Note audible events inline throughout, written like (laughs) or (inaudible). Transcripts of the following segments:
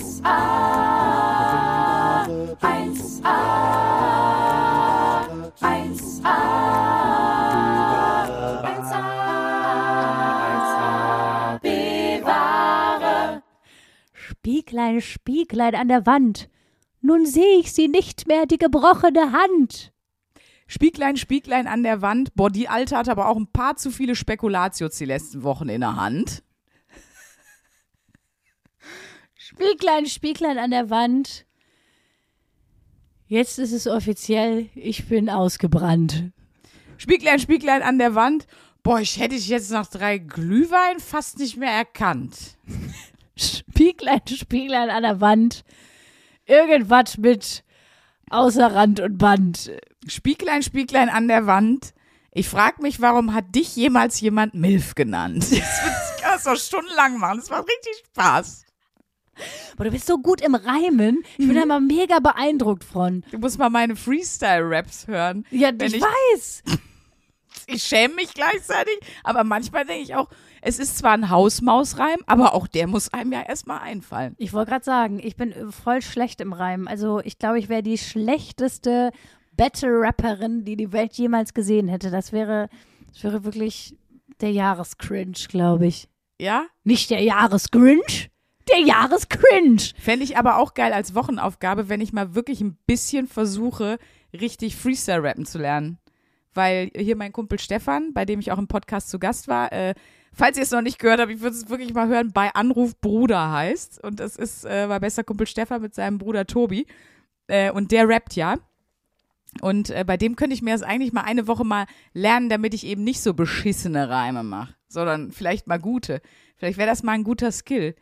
1a, 1a, 1a, 1a, bewahre. Spieglein, Spieglein an der Wand. Nun seh ich sie nicht mehr, die gebrochene Hand. Spieglein, Spieglein an der Wand. Boah, die Alte hat aber auch ein paar zu viele Spekulatius die letzten Wochen in der Hand. Spieglein, Spieglein an der Wand. Jetzt ist es offiziell, ich bin ausgebrannt. Spieglein, Spieglein an der Wand. Boah, ich hätte dich jetzt nach drei Glühwein fast nicht mehr erkannt. (laughs) Spieglein, Spieglein an der Wand. Irgendwas mit außer Rand und Band. Spieglein, Spieglein an der Wand. Ich frag mich, warum hat dich jemals jemand Milf genannt? (laughs) Das, wird, das kann das doch stundenlang machen. Das macht richtig Spaß. Boah, du bist so gut im Reimen. Ich bin da mal mega beeindruckt von. Du musst mal meine Freestyle-Raps hören. Ja, ich, ich- weiß. Ich schäme mich gleichzeitig, aber manchmal denke ich auch, es ist zwar ein Hausmausreim, aber auch der muss einem ja erstmal einfallen. Ich wollte gerade sagen, ich bin äh, voll schlecht im Reimen. Also ich glaube, ich wäre die schlechteste Battle-Rapperin, die die Welt jemals gesehen hätte. Das wäre, das wäre wirklich der Jahrescringe, glaube ich. Ja? Nicht der Jahresgrinch, der Jahrescringe. Fände ich aber auch geil als Wochenaufgabe, wenn ich mal wirklich ein bisschen versuche, richtig Freestyle-Rappen zu lernen. Weil hier mein Kumpel Stefan, bei dem ich auch im Podcast zu Gast war, äh, falls ihr es noch nicht gehört habt, ich würde es wirklich mal hören, bei Anruf Bruder heißt. Und das ist äh, mein bester Kumpel Stefan mit seinem Bruder Tobi. Äh, und der rappt ja. Und äh, bei dem könnte ich mir das eigentlich mal eine Woche mal lernen, damit ich eben nicht so beschissene Reime mache, sondern vielleicht mal gute. Vielleicht wäre das mal ein guter Skill.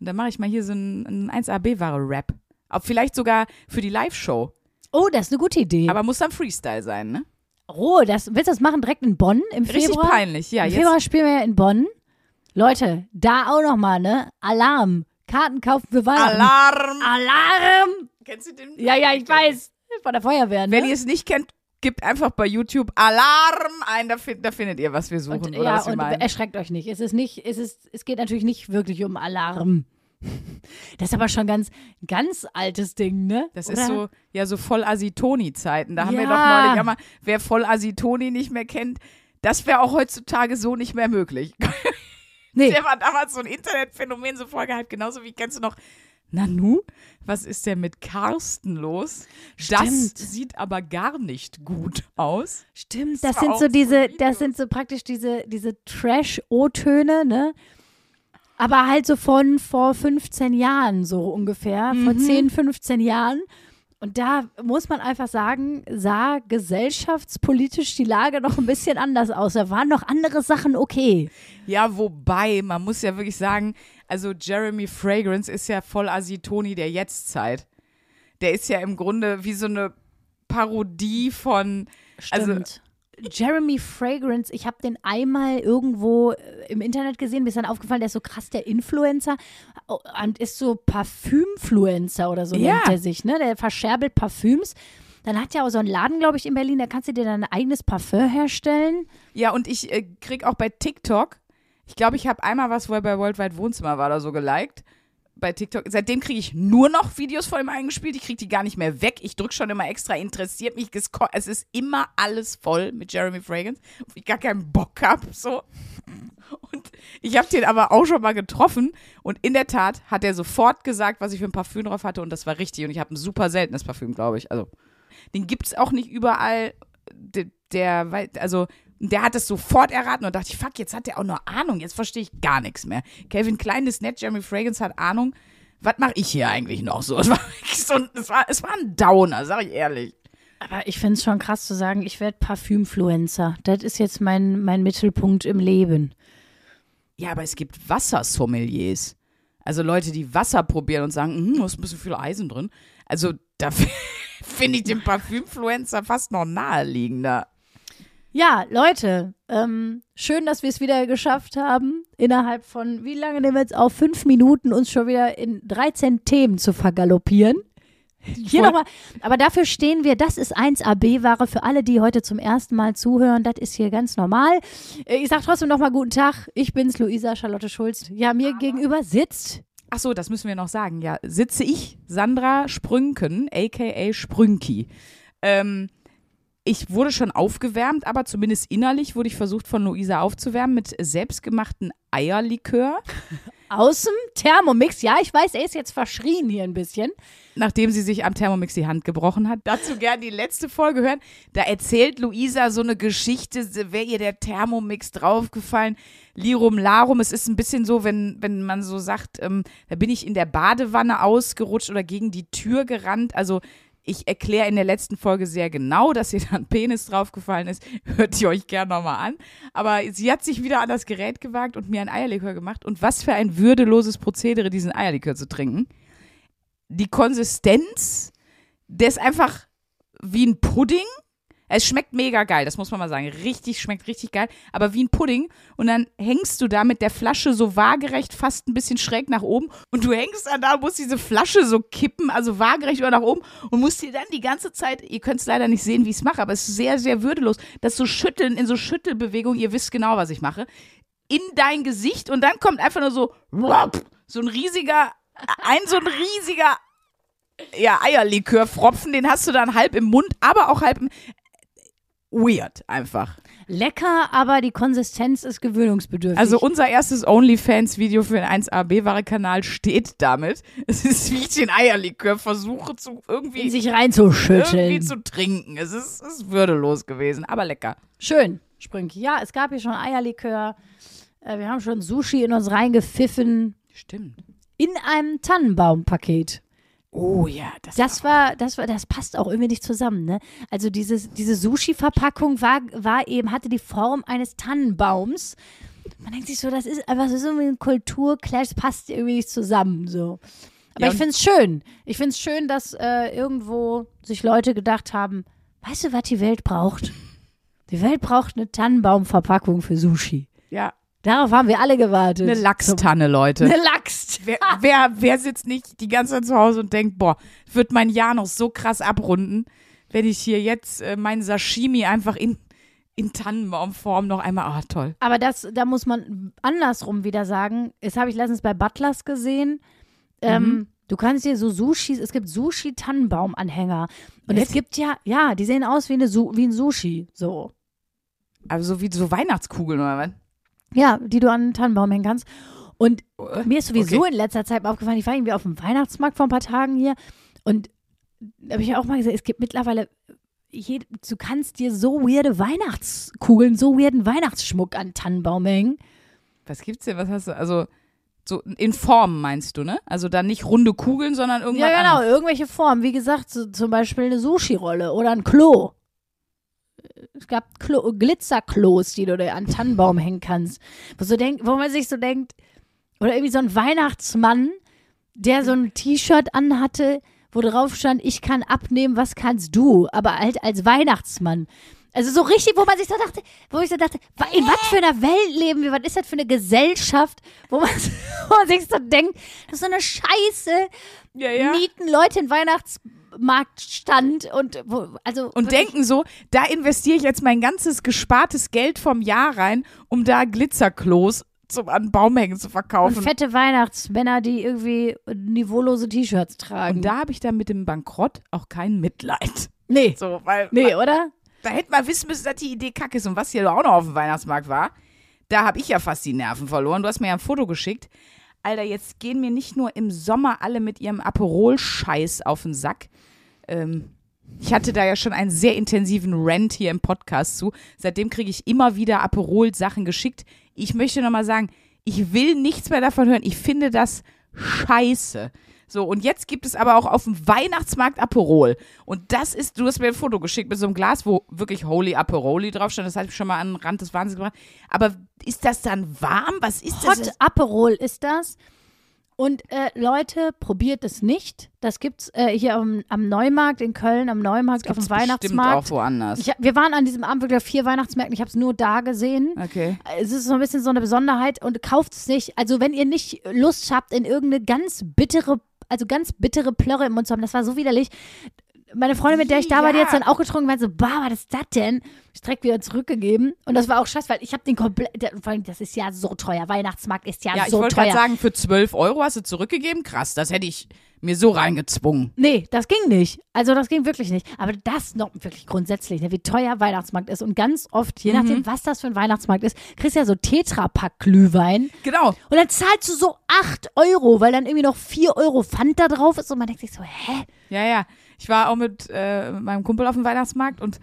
Und dann mache ich mal hier so einen, einen 1AB-Ware-Rap. Auch vielleicht sogar für die Live-Show. Oh, das ist eine gute Idee. Aber muss dann Freestyle sein, ne? oh, das, willst du das machen direkt in Bonn im Richtig Februar? peinlich, ja. Im Jetzt, Februar spielen wir ja in Bonn. Leute, da auch noch mal, ne? Alarm. Karten kaufen für Weihnachten. Alarm! Alarm! Kennst du den? Ja, ja, ich weiß. Von der Feuerwehr, ne? Wenn ihr es nicht kennt, gebt einfach bei YouTube Alarm ein, da, fin da findet ihr, was wir suchen und, oder ja, was wir und meinen. erschreckt euch nicht. Es ist nicht, es ist, es geht natürlich nicht wirklich um Alarm. (laughs) Das ist aber schon ganz, ganz altes Ding, ne? Das Oder? ist so, ja, so voll Asitoni-Zeiten. Da haben wir Ja. doch neulich einmal, wer voll Asitoni nicht mehr kennt, das wäre auch heutzutage so nicht mehr möglich. (laughs) Nee, Der war damals so ein Internetphänomen, so vorgehypt, genauso wie kennst du noch Nanu? Was ist denn mit Carsten los? Das Stimmt. sieht aber gar nicht gut aus. stimmt. Das Das sind so diese, das sind so praktisch diese, diese Trash-O-Töne, ne? Aber halt so von vor 15 Jahren, so ungefähr. Vor Mhm. 10, 15 Jahren. Und da muss man einfach sagen, sah gesellschaftspolitisch die Lage noch ein bisschen anders aus. Da waren noch andere Sachen okay. Ja, wobei, man muss ja wirklich sagen, also Jeremy Fragrance ist ja voll Asitoni der Jetztzeit. Der ist ja im Grunde wie so eine Parodie von, also Stimmt. Jeremy Fragrance, ich habe den einmal irgendwo äh, im Internet gesehen, mir ist dann aufgefallen, der ist so krass der Influencer oh, und ist so Parfümfluencer oder so Ja. nennt er sich, ne? Der verscherbelt Parfüms. Dann hat er auch so einen Laden, glaube ich, in Berlin, da kannst du dir dein eigenes Parfum herstellen. Ja, und ich äh, krieg auch bei TikTok, ich glaube, ich habe einmal was, wo er bei Worldwide Wohnzimmer war oder so geliked. Bei TikTok. Seitdem kriege ich nur noch Videos von ihm eingespielt. Ich kriege die gar nicht mehr weg. Ich drücke schon immer extra, interessiert mich. Es ist immer alles voll mit Jeremy Fragrance, wo ich gar keinen Bock habe. So. Und ich habe den aber auch schon mal getroffen. Und in der Tat hat er sofort gesagt, was ich für ein Parfüm drauf hatte. Und das war richtig. Und ich habe ein super seltenes Parfüm, glaube ich. Also, den gibt es auch nicht überall. Der, der, wei- der hat es sofort erraten und dachte ich, fuck, jetzt hat der auch noch Ahnung. Jetzt verstehe ich gar nichts mehr. Calvin Klein ist nett, Jeremy Fragrance hat Ahnung. Was mache ich hier eigentlich noch so? (laughs) Es war, so ein- es war, es war ein Downer, sag ich ehrlich. Aber ich finde es schon krass zu sagen, ich werde Parfümfluencer. Das ist jetzt mein, mein Mittelpunkt im Leben. Ja, aber es gibt Wassersommeliers. Also Leute, die Wasser probieren und sagen, hm, da ist ein bisschen viel Eisen drin. Also da (laughs) finde ich den Parfümfluencer fast noch naheliegender. Ja, Leute, ähm, schön, dass wir es wieder geschafft haben, innerhalb von, wie lange nehmen wir jetzt auf? Fünf Minuten uns schon wieder in 13 Themen zu vergaloppieren. Hier nochmal, aber dafür stehen wir, das ist 1AB-Ware für alle, die heute zum ersten Mal zuhören. Das ist hier ganz normal. Äh, Ich sag trotzdem nochmal guten Tag. Ich bin's, Luisa Charlotte Schulz. Ja, mir gegenüber sitzt Ach so, das müssen wir noch sagen. Ja, sitze ich, Sandra Sprünken, aka Sprünki. Ähm, ich wurde schon aufgewärmt, aber zumindest innerlich wurde ich versucht von Luisa aufzuwärmen mit selbstgemachten Eierlikör, (laughs) Aus dem Thermomix. Ja, ich weiß, er ist jetzt verschrien hier ein bisschen. nachdem sie sich am Thermomix die Hand gebrochen hat. Dazu gern die letzte Folge hören. Da erzählt Luisa so eine Geschichte, wäre ihr der Thermomix draufgefallen. Lirum Larum. Es ist ein bisschen so, wenn, wenn man so sagt, ähm, da bin ich in der Badewanne ausgerutscht oder gegen die Tür gerannt. Also ich erkläre in der letzten Folge sehr genau, dass ihr da ein Penis draufgefallen ist. (laughs) Hört ihr euch gerne nochmal an. Aber sie hat sich wieder an das Gerät gewagt und mir ein Eierlikör gemacht. Und was für ein würdeloses Prozedere, diesen Eierlikör zu trinken. Die Konsistenz, der ist einfach wie ein Pudding. Es schmeckt mega geil, das muss man mal sagen. Richtig, schmeckt richtig geil, aber wie ein Pudding. Und dann hängst du da mit der Flasche so waagerecht, fast ein bisschen schräg nach oben. Und du hängst dann da, musst diese Flasche so kippen, also waagerecht über nach oben. Und musst dir dann die ganze Zeit, ihr könnt es leider nicht sehen, wie ich es mache, aber es ist sehr, sehr würdelos. Das so Schütteln in so Schüttelbewegungen, ihr wisst genau, was ich mache. In dein Gesicht und dann kommt einfach nur so, so ein riesiger, ein so ein riesiger ja, Eierlikörfropfen, den hast du dann halb im Mund, aber auch halb im. Weird einfach. Lecker, aber die Konsistenz ist gewöhnungsbedürftig. Also unser erstes OnlyFans-Video für den 1AB-Ware-Kanal steht damit. Es ist, wie ich den Eierlikör versuche zu in irgendwie, sich irgendwie reinzuschütteln. zu trinken. Es ist, es ist würdelos gewesen, aber lecker. Schön, Sprünki. Ja, es gab hier schon Eierlikör. Äh, wir haben schon Sushi in uns reingepfiffen. Stimmt. In einem Tannenbaumpaket. Oh ja, das, Das war, das war, das passt auch irgendwie nicht zusammen, ne? Also dieses, diese Sushi-Verpackung war, war eben, hatte die Form eines Tannenbaums. Man denkt sich so, das ist einfach so irgendwie ein Kulturclash, passt irgendwie nicht zusammen, so. Aber Ja, ich finde es schön. Ich finde es schön, dass äh, irgendwo sich Leute gedacht haben, weißt du, was die Welt braucht? Die Welt braucht eine Tannenbaumverpackung für Sushi. ja, Darauf haben wir alle gewartet. eine Lachstanne, Leute. Eine Lachs. Wer, wer, wer sitzt nicht die ganze Zeit zu Hause und denkt, boah, wird mein Jahr noch so krass abrunden, wenn ich hier jetzt äh, mein Sashimi einfach in, in Tannenbaumform noch einmal, ah, toll. Aber das, da muss man andersrum wieder sagen, das habe ich letztens bei Butlers gesehen. Ähm, Mhm. Du kannst dir so Sushis, es gibt Sushi-Tannenbaumanhänger. Und es Echt? gibt ja, ja, die sehen aus wie, eine wie ein Sushi, so. Also so wie so Weihnachtskugeln oder was? Ja, die du an den Tannenbaum hängen kannst. Und mir ist sowieso Okay. in letzter Zeit mal aufgefallen, ich war irgendwie auf dem Weihnachtsmarkt vor ein paar Tagen hier und da habe ich auch mal gesagt, es gibt mittlerweile, jed- du kannst dir so weirde Weihnachtskugeln, so weirden Weihnachtsschmuck an Tannenbaum hängen. Was gibt's denn? Was hast du? Also so in Form meinst du, ne? Also dann nicht runde Kugeln, sondern irgendwas Ja, genau, anderes. irgendwelche Formen. Wie gesagt, so, zum Beispiel eine Sushi-Rolle oder ein Klo. Es gab Klo Glitzerklos, die du dir an Tannenbaum hängen kannst. Wo, so denk, wo man sich so denkt, oder irgendwie so ein Weihnachtsmann, der so ein T-Shirt anhatte, wo drauf stand, ich kann abnehmen, was kannst du? Aber halt als Weihnachtsmann. Also so richtig, wo man sich so dachte, wo ich so dachte, in was für einer Welt leben wir? Was ist das für eine Gesellschaft, wo man, (laughs) wo man sich so denkt, das ist so eine Scheiße, Ja, ja. mieten Leute in Weihnachtsmarktstand und wo, also Und denken so, da investiere ich jetzt mein ganzes gespartes Geld vom Jahr rein, um da Glitzerklos zum an den Baum hängen zu und verkaufen. fette Weihnachtsmänner, die irgendwie niveaulose T-Shirts tragen. Und da habe ich dann mit dem Bankrott auch kein Mitleid. (laughs) nee, So, weil nee, oder? da hätte man wissen müssen, dass die Idee kacke ist. Und was hier auch noch auf dem Weihnachtsmarkt war, da habe ich ja fast die Nerven verloren. Du hast mir ja ein Foto geschickt. Alter, jetzt gehen mir nicht nur im Sommer alle mit ihrem Aperol-Scheiß auf den Sack. Ähm, ich hatte da ja schon einen sehr intensiven Rant hier im Podcast zu. Seitdem kriege ich immer wieder Aperol-Sachen geschickt. Ich möchte nochmal sagen, ich will nichts mehr davon hören. Ich finde das scheiße. So, und jetzt gibt es aber auch auf dem Weihnachtsmarkt Aperol. Und das ist, du hast mir ein Foto geschickt mit so einem Glas, wo wirklich Holy Aperoli drauf stand. Das hat mich schon mal an den Rand des Wahnsinns gebracht. Aber ist das dann warm? Was ist das? Hot Aperol ist das. Und äh, Leute, probiert es nicht. Das gibt's äh, hier am, am Neumarkt in Köln, am Neumarkt auf dem Weihnachtsmarkt. auch woanders. Ich, wir waren an diesem Abend wirklich auf vier Weihnachtsmärkten. Ich habe es nur da gesehen. okay. Es ist so ein bisschen so eine Besonderheit und kauft es nicht. Also wenn ihr nicht Lust habt, in irgendeine ganz bittere, also ganz bittere Plörre im Mund zu haben, das war so widerlich. Meine Freundin, mit der ich da war, die Ja. hat dann auch getrunken, meinte so, bah, was ist das denn? Ich direkt wieder zurückgegeben. Und das war auch scheiße, weil ich habe den komplett, vor allem, das ist ja so teuer. Weihnachtsmarkt ist ja, Ja, ich so wollte teuer. gerade sagen, für 12 Euro hast du zurückgegeben? Krass, das hätte ich mir so reingezwungen. Nee, das ging nicht. Also das ging wirklich nicht. Aber das noch wirklich grundsätzlich, ne, wie teuer Weihnachtsmarkt ist. Und ganz oft, je Mhm. nachdem, was das für ein Weihnachtsmarkt ist, kriegst du ja so Tetrapack-Glühwein. Genau. Und dann zahlst du so 8 Euro, weil dann irgendwie noch 4 Euro Pfand da drauf ist. Und man denkt sich so, hä? Ja, ja. Ich war auch mit äh, meinem Kumpel auf dem Weihnachtsmarkt und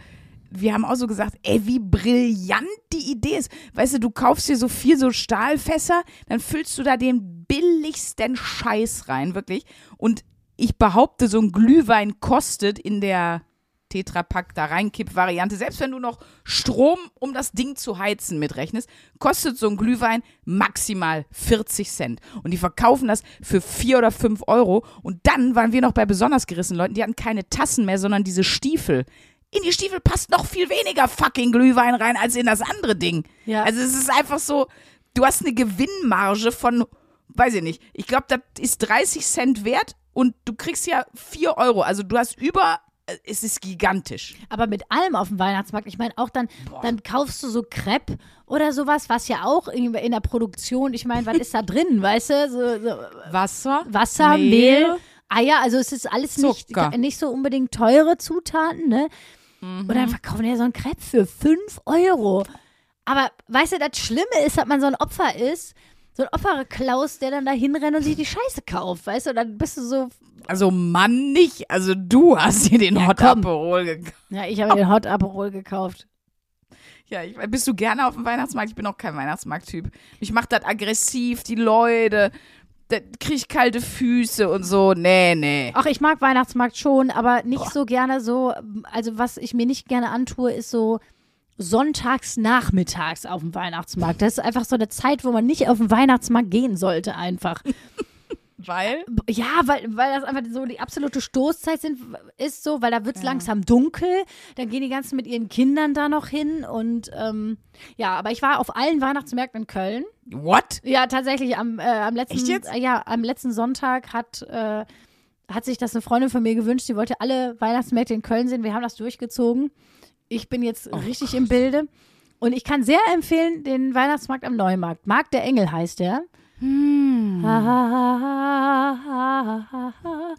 wir haben auch so gesagt, ey, wie brillant die Idee ist. Weißt du, du kaufst dir so vier so Stahlfässer, dann füllst du da den billigsten Scheiß rein, wirklich. Und ich behaupte, so ein Glühwein kostet in der Tetrapack da reinkipp-Variante, selbst wenn du noch Strom, um das Ding zu heizen, mitrechnest, kostet so ein Glühwein maximal 40 Cent. Und die verkaufen das für 4 oder 5 Euro. Und dann waren wir noch bei besonders gerissenen Leuten, die hatten keine Tassen mehr, sondern diese Stiefel. In die Stiefel passt noch viel weniger fucking Glühwein rein als in das andere Ding. Ja. Also es ist einfach so, du hast eine Gewinnmarge von, weiß ich nicht, ich glaube, das ist 30 Cent wert und du kriegst ja 4 Euro. Also du hast über, es ist gigantisch. Aber mit allem auf dem Weihnachtsmarkt, ich meine auch dann, dann kaufst du so Crepe oder sowas, was ja auch in, der Produktion, ich meine, was ist da drin, (laughs) weißt du? So, so Wasser, Wasser, Mehl, Eier, also es ist alles nicht, Zucker. nicht so unbedingt teure Zutaten, ne? Und dann verkaufen die ja so ein Crepe für 5 Euro. Aber weißt du, das Schlimme ist, dass man so ein Opfer ist, so ein Opferklaus, der dann da hinrennt und sich die Scheiße kauft, weißt du? Und dann bist du so, Also Mann nicht, also du hast dir den Ja, Hot komm. Aperol gekauft. ja, ich habe den Hot Aperol gekauft. Ja, ich, bist du gerne auf dem Weihnachtsmarkt? Ich bin auch kein Weihnachtsmarkttyp. Ich mach das aggressiv, die Leute, da krieg ich kalte Füße und so. Nee, nee. Ach, ich mag Weihnachtsmarkt schon, aber nicht so gerne so, also was ich mir nicht gerne antue, ist so sonntags nachmittags auf dem Weihnachtsmarkt. Das ist einfach so eine Zeit, wo man nicht auf den Weihnachtsmarkt gehen sollte einfach. (laughs) Weil? Ja, weil, weil das einfach so die absolute Stoßzeit sind, ist so, weil da wird es Ja. langsam dunkel, dann gehen die ganzen mit ihren Kindern da noch hin und ähm, ja, aber ich war auf allen Weihnachtsmärkten in Köln. What? Ja, tatsächlich am, äh, am letzten ja, am letzten Sonntag hat äh, hat sich das eine Freundin von mir gewünscht, sie wollte alle Weihnachtsmärkte in Köln sehen. Wir haben das durchgezogen. Ich bin jetzt Oh richtig im Bilde und ich kann sehr empfehlen den Weihnachtsmarkt am Neumarkt. Markt der Engel heißt der. Hm.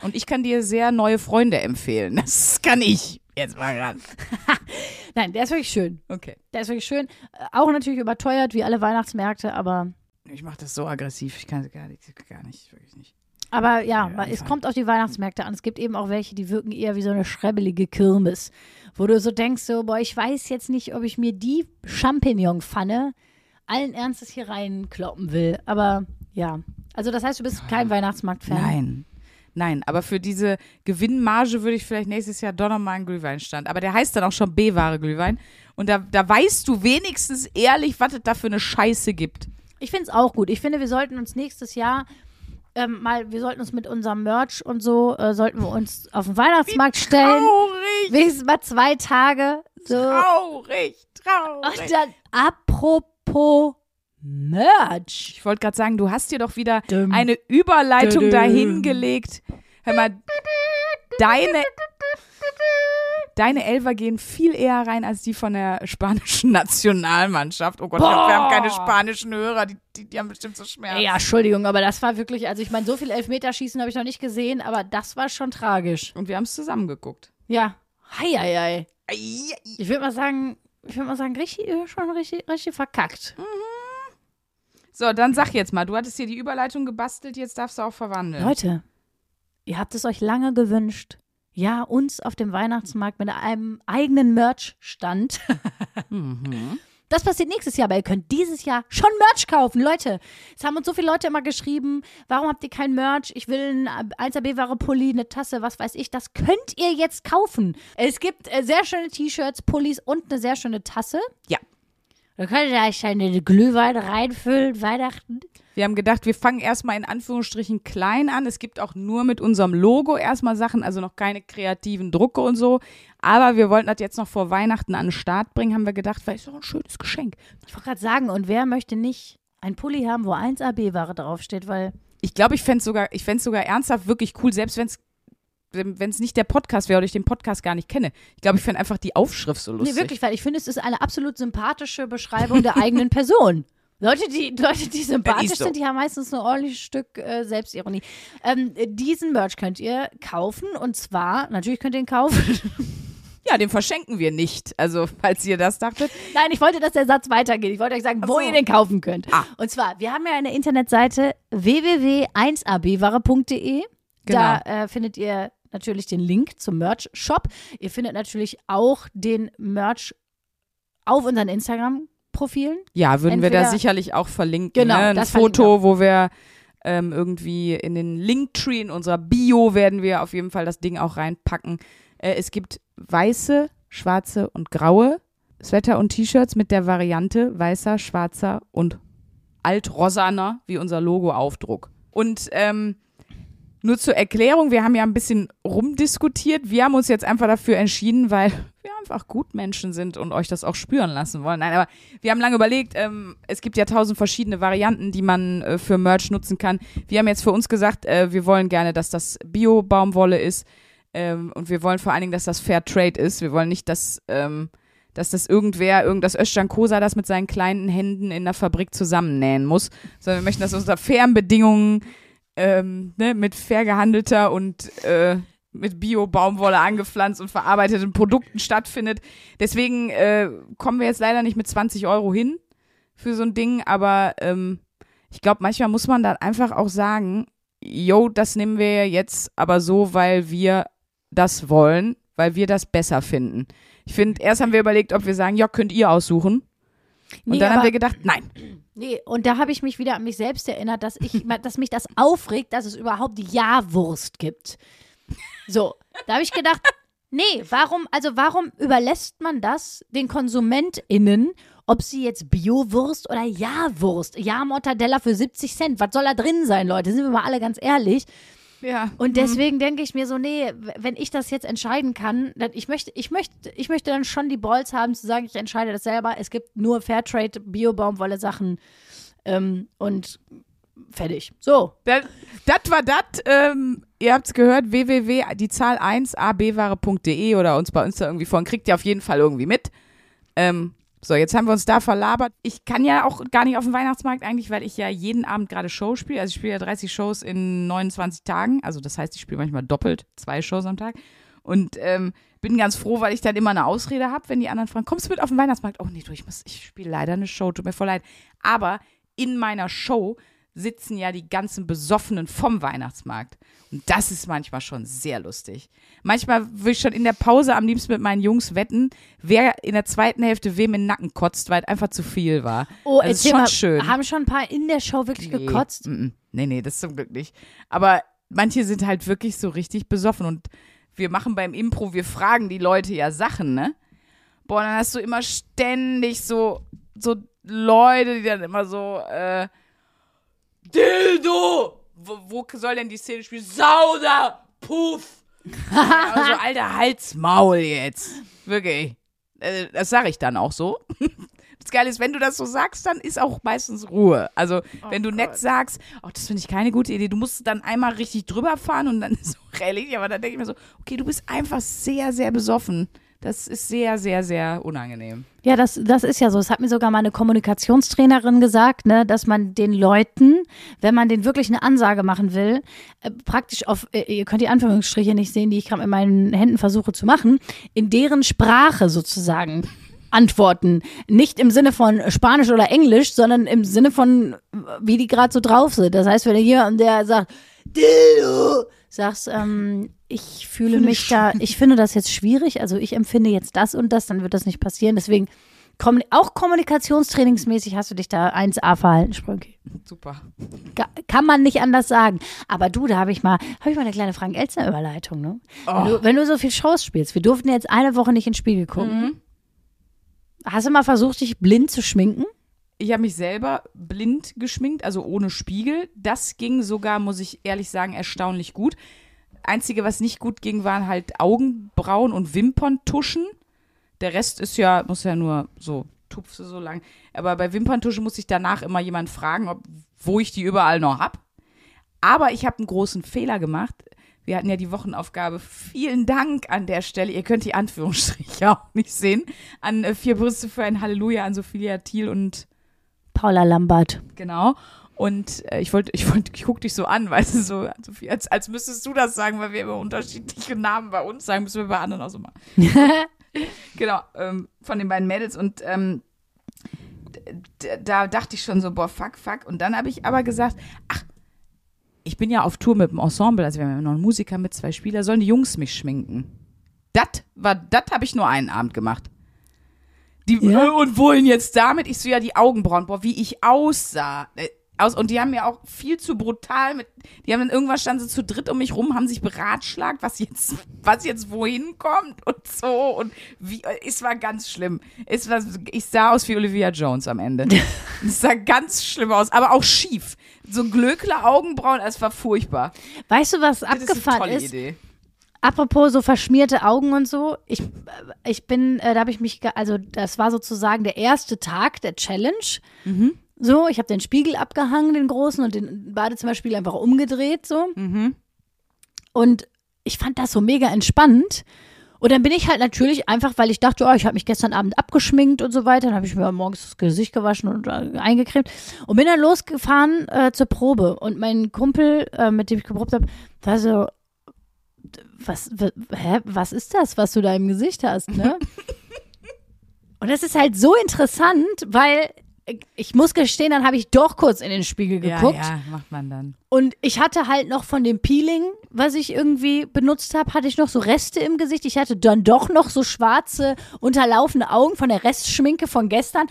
Und ich kann dir sehr neue Freunde empfehlen. Das kann ich. Jetzt mal ran. (laughs) Nein, der ist wirklich schön. Okay. Der ist wirklich schön. Äh, Auch natürlich überteuert, wie alle Weihnachtsmärkte, aber, Ich mach das so aggressiv. Ich kann es gar nicht, gar nicht, wirklich nicht. Aber ja, Ja, es kommt auf die Weihnachtsmärkte an. Es gibt eben auch welche, die wirken eher wie so eine schrebbelige Kirmes, wo du so denkst, so, boah, ich weiß jetzt nicht, ob ich mir die Champignon-Pfanne allen Ernstes hier reinkloppen will. Aber ja, also das heißt, du bist kein Weihnachtsmarkt-Fan. Nein. Nein, aber für diese Gewinnmarge würde ich vielleicht nächstes Jahr doch nochmal einen Glühweinstand. Aber der heißt dann auch schon B-Ware Glühwein. Und da, da weißt du wenigstens ehrlich, was es da für eine Scheiße gibt. Ich finde es auch gut. Ich finde, wir sollten uns nächstes Jahr ähm, mal, wir sollten uns mit unserem Merch und so, äh, sollten wir uns auf den Weihnachtsmarkt stellen. Traurig, Wenigstens mal zwei Tage. So. traurig, Und traurig. dann, apropos Merch. Ich wollte gerade sagen, du hast dir doch wieder Düm. eine Überleitung Düm. dahingelegt. Hör mal, deine, deine Elfer gehen viel eher rein als die von der spanischen (laughs) Nationalmannschaft. Oh Gott, wir haben- wir haben keine spanischen Hörer, die, die, die haben bestimmt so Schmerzen. Ja, Entschuldigung, aber das war wirklich, also ich meine, so viel Elfmeterschießen habe ich noch nicht gesehen, aber das war schon tragisch. Und wir haben es zusammen geguckt. Ja. Hei, hei, hei. Ei, Ich würde mal sagen, ich würde mal sagen, richtig, äh, schon richtig, richtig verkackt. So, dann sag jetzt mal, du hattest hier die Überleitung gebastelt, jetzt darfst du auch verwandeln. Leute, ihr habt es euch lange gewünscht. Ja, uns auf dem Weihnachtsmarkt mit einem eigenen Merch-Stand. Mhm. Das passiert nächstes Jahr, aber ihr könnt dieses Jahr schon Merch kaufen. Leute, es haben uns so viele Leute immer geschrieben, warum habt ihr kein Merch? Ich will ein 1AB-Ware-Pulli, eine Tasse, was weiß ich. Das könnt ihr jetzt kaufen. Es gibt äh, sehr schöne T-Shirts, Pullis und eine sehr schöne Tasse. Ja. Da könnt ihr euch eine Glühwein reinfüllen, Weihnachten. Wir haben gedacht, wir fangen erstmal in Anführungsstrichen klein an. Es gibt auch nur mit unserem Logo erstmal Sachen, also noch keine kreativen Drucke und so. Aber wir wollten das jetzt noch vor Weihnachten an den Start bringen, haben wir gedacht, weil ist doch ein schönes Geschenk. Ich wollte gerade sagen, und wer möchte nicht ein Pulli haben, wo 1AB-Ware draufsteht, weil Ich glaube, ich fände es sogar, ich sogar ernsthaft wirklich cool, selbst wenn es wenn es nicht der Podcast wäre oder ich den Podcast gar nicht kenne. Ich glaube, ich finde einfach die Aufschrift so lustig. Nee, wirklich, weil ich finde, es ist eine absolut sympathische Beschreibung der eigenen Person. Leute, die, Leute, die sympathisch so. sind, die haben meistens ein ordentliches Stück äh, Selbstironie. Ähm, diesen Merch könnt ihr kaufen und zwar, natürlich könnt ihr ihn kaufen. Ja, den verschenken wir nicht. Also, falls ihr das dachtet. Nein, ich wollte, dass der Satz weitergeht. Ich wollte euch sagen, wo so. ihr den kaufen könnt. Ah. Und zwar, wir haben ja eine Internetseite www.1abware.de. Da Genau. äh, findet ihr natürlich den Link zum Merch-Shop. Ihr findet natürlich auch den Merch auf unseren Instagram-Profilen. Ja, würden wir da Entweder- sicherlich auch verlinken. Genau, ne? Ein Foto, wo wir ähm, irgendwie in den Linktree in unserer Bio werden wir auf jeden Fall das Ding auch reinpacken. Äh, es gibt weiße, schwarze und graue Sweater und T-Shirts mit der Variante weißer, schwarzer und altrosaner, wie unser Logo-Aufdruck. Und ähm, nur zur Erklärung, wir haben ja ein bisschen rumdiskutiert. Wir haben uns jetzt einfach dafür entschieden, weil (laughs) wir einfach Gutmenschen sind und euch das auch spüren lassen wollen. Nein, aber wir haben lange überlegt, ähm, es gibt ja tausend verschiedene Varianten, die man äh, für Merch nutzen kann. Wir haben jetzt für uns gesagt, äh, wir wollen gerne, dass das Bio-Baumwolle ist ähm, und wir wollen vor allen Dingen, dass das Fair Trade ist. Wir wollen nicht, dass, ähm, dass das irgendwer, irgenddas Özcan Kosa das mit seinen kleinen Händen in der Fabrik zusammennähen muss, sondern wir möchten, dass unter fairen Bedingungen ähm, ne, mit fair gehandelter und äh, mit Bio-Baumwolle angepflanzt und verarbeiteten Produkten stattfindet. Deswegen äh, kommen wir jetzt leider nicht mit 20 Euro hin für so ein Ding, aber ähm, ich glaube, manchmal muss man dann einfach auch sagen, yo, das nehmen wir jetzt aber so, weil wir das wollen, weil wir das besser finden. Ich finde, erst haben wir überlegt, ob wir sagen, ja, könnt ihr aussuchen. Und Nee, dann haben wir gedacht, nein. Nee, und da habe ich mich wieder an mich selbst erinnert, dass ich, dass mich das aufregt, dass es überhaupt Ja-Wurst gibt. So, da habe ich gedacht, nee, warum, also warum überlässt man das den KonsumentInnen, ob sie jetzt Bio-Wurst oder Ja-Wurst, Ja-Mortadella für 70 Cent, was soll da drin sein, Leute? Sind wir mal alle ganz ehrlich. Ja. Und deswegen denke ich mir so, nee, wenn ich das jetzt entscheiden kann, dann, ich möchte, ich möchte, ich möchte dann schon die Balls haben zu sagen, ich entscheide das selber. Es gibt nur Fairtrade, Bio-Baumwolle Sachen ähm, und fertig. So. Das war das. Ähm, ihr habt's gehört, www, die Zahl 1 abware.de oder uns bei uns da irgendwie vorhin, kriegt ihr auf jeden Fall irgendwie mit. Ähm, so, jetzt haben wir uns da verlabert. Ich kann ja auch gar nicht auf den Weihnachtsmarkt eigentlich, weil ich ja jeden Abend gerade Show spiele. Also ich spiele ja 30 Shows in 29 Tagen. Also das heißt, ich spiele manchmal doppelt, zwei Shows am Tag. Und ähm, bin ganz froh, weil ich dann immer eine Ausrede habe, wenn die anderen fragen, kommst du mit auf den Weihnachtsmarkt? Oh nee, du, ich ich spiele leider eine Show, tut mir voll leid. Aber in meiner Show sitzen ja die ganzen Besoffenen vom Weihnachtsmarkt. Und das ist manchmal schon sehr lustig. Manchmal will ich schon in der Pause am liebsten mit meinen Jungs wetten, wer in der zweiten Hälfte wem in den Nacken kotzt, weil es einfach zu viel war. Oh, das ist erzähl schon mal, schön. haben schon ein paar in der Show wirklich Nee, gekotzt? mm, mm. Nee, nee, das zum Glück nicht. Aber manche sind halt wirklich so richtig besoffen und wir machen beim Impro, wir fragen die Leute ja Sachen, ne? Boah, dann hast du immer ständig so, so Leute, die dann immer so, äh, Dildo! Wo, wo soll denn die Szene spielen? Sauda! Puff! also, alter Halsmaul jetzt. Wirklich. Äh, Das sage ich dann auch so. (laughs) Das Geile ist, wenn du das so sagst, dann ist auch meistens Ruhe. Also, wenn du nett sagst, oh, das finde ich keine gute Idee, du musst dann einmal richtig drüber fahren und dann (laughs) ist so rellig, (laughs) aber dann denke ich mir so, okay, du bist einfach sehr, sehr besoffen. Das ist sehr, sehr, sehr unangenehm. Ja, das, das ist ja so. Das hat mir sogar mal eine Kommunikationstrainerin gesagt, ne, dass man den Leuten, wenn man denen wirklich eine Ansage machen will, äh, praktisch auf, äh, ihr könnt die Anführungsstriche nicht sehen, die ich gerade mit meinen Händen versuche zu machen, in deren Sprache sozusagen antworten. Nicht im Sinne von Spanisch oder Englisch, sondern im Sinne von, wie die gerade so drauf sind. Das heißt, wenn du hier und der sagt, Dildo, sagst, ähm, ich fühle mich da, ich finde das jetzt schwierig, also ich empfinde jetzt das und das, dann wird das nicht passieren. Deswegen, auch kommunikationstrainingsmäßig hast du dich da 1A verhalten, Sprünki. Super. Kann man nicht anders sagen. Aber du, da habe ich mal, habe ich mal eine kleine Frank-Elzner-Überleitung, ne? Wenn, du, wenn du so viel Shows spielst, wir durften jetzt eine Woche nicht ins Spiegel gucken. Hast du mal versucht, dich blind zu schminken? Ich habe mich selber blind geschminkt, also ohne Spiegel. Das ging sogar, muss ich ehrlich sagen, erstaunlich gut. Einzige, was nicht gut ging, waren halt Augenbrauen und Wimperntuschen. Der Rest ist ja, muss ja nur so, tupfe so lang. Aber bei Wimperntuschen muss ich danach immer jemand fragen, ob, wo ich die überall noch hab. Aber ich habe einen großen Fehler gemacht. Wir hatten ja die Wochenaufgabe. Vielen Dank an der Stelle. Ihr könnt die Anführungsstriche (laughs) auch nicht sehen. An äh, vier Brüste für ein Halleluja an Sophia Thiel und Paula Lambert. genau. Und äh, ich wollte, ich wollte, ich guck dich so an, (laughs) weißt du, so, als, als müsstest du das sagen, weil wir immer unterschiedliche Namen bei uns sagen, müssen wir bei anderen auch so machen. (laughs) genau, ähm, von den beiden Mädels und ähm, da dachte ich schon so, boah, fuck, fuck. Und dann habe ich aber gesagt, ach, ich bin ja auf Tour mit dem Ensemble, also wir haben ja noch einen Musiker mit zwei Spieler, sollen die Jungs mich schminken. Das war, das habe ich nur einen Abend gemacht. Die, Ja. äh, und wohin jetzt damit? Ich so, ja, die Augenbrauen, boah, wie ich aussah. Aus, und die haben mir auch viel zu brutal mit, die haben dann irgendwann standen sie zu dritt um mich rum, haben sich beratschlagt, was jetzt, was jetzt wohin kommt und so und wie, es war ganz schlimm. Es war, ich sah aus wie Olivia Jones am Ende. (laughs) es sah ganz schlimm aus, aber auch schief. So Glöckler Augenbrauen, es war furchtbar. Weißt du, was Das ist eine abgefahren tolle ist? Idee. Apropos so verschmierte Augen und so, ich, ich bin, äh, da habe ich mich, also das war sozusagen der erste Tag der Challenge. Mhm. So, ich habe den Spiegel abgehangen, den großen, und den Badezimmerspiegel einfach umgedreht, so. Mhm. Und ich fand das so mega entspannt. Und dann bin ich halt natürlich einfach, weil ich dachte, oh, ich habe mich gestern Abend abgeschminkt und so weiter, dann habe ich mir morgens das Gesicht gewaschen und äh, eingecremt und bin dann losgefahren äh, zur Probe. Und mein Kumpel, äh, mit dem ich geprobt habe, war so, was, hä, was ist das, was du da im Gesicht hast, ne? (laughs) und das ist halt so interessant, weil ich- muss gestehen, dann habe ich doch kurz in den Spiegel geguckt. Ja, ja, macht man dann. Und ich hatte halt noch von dem Peeling, was ich irgendwie benutzt habe, hatte ich noch so Reste im Gesicht. Ich hatte dann doch noch so schwarze, unterlaufende Augen von der Restschminke von gestern.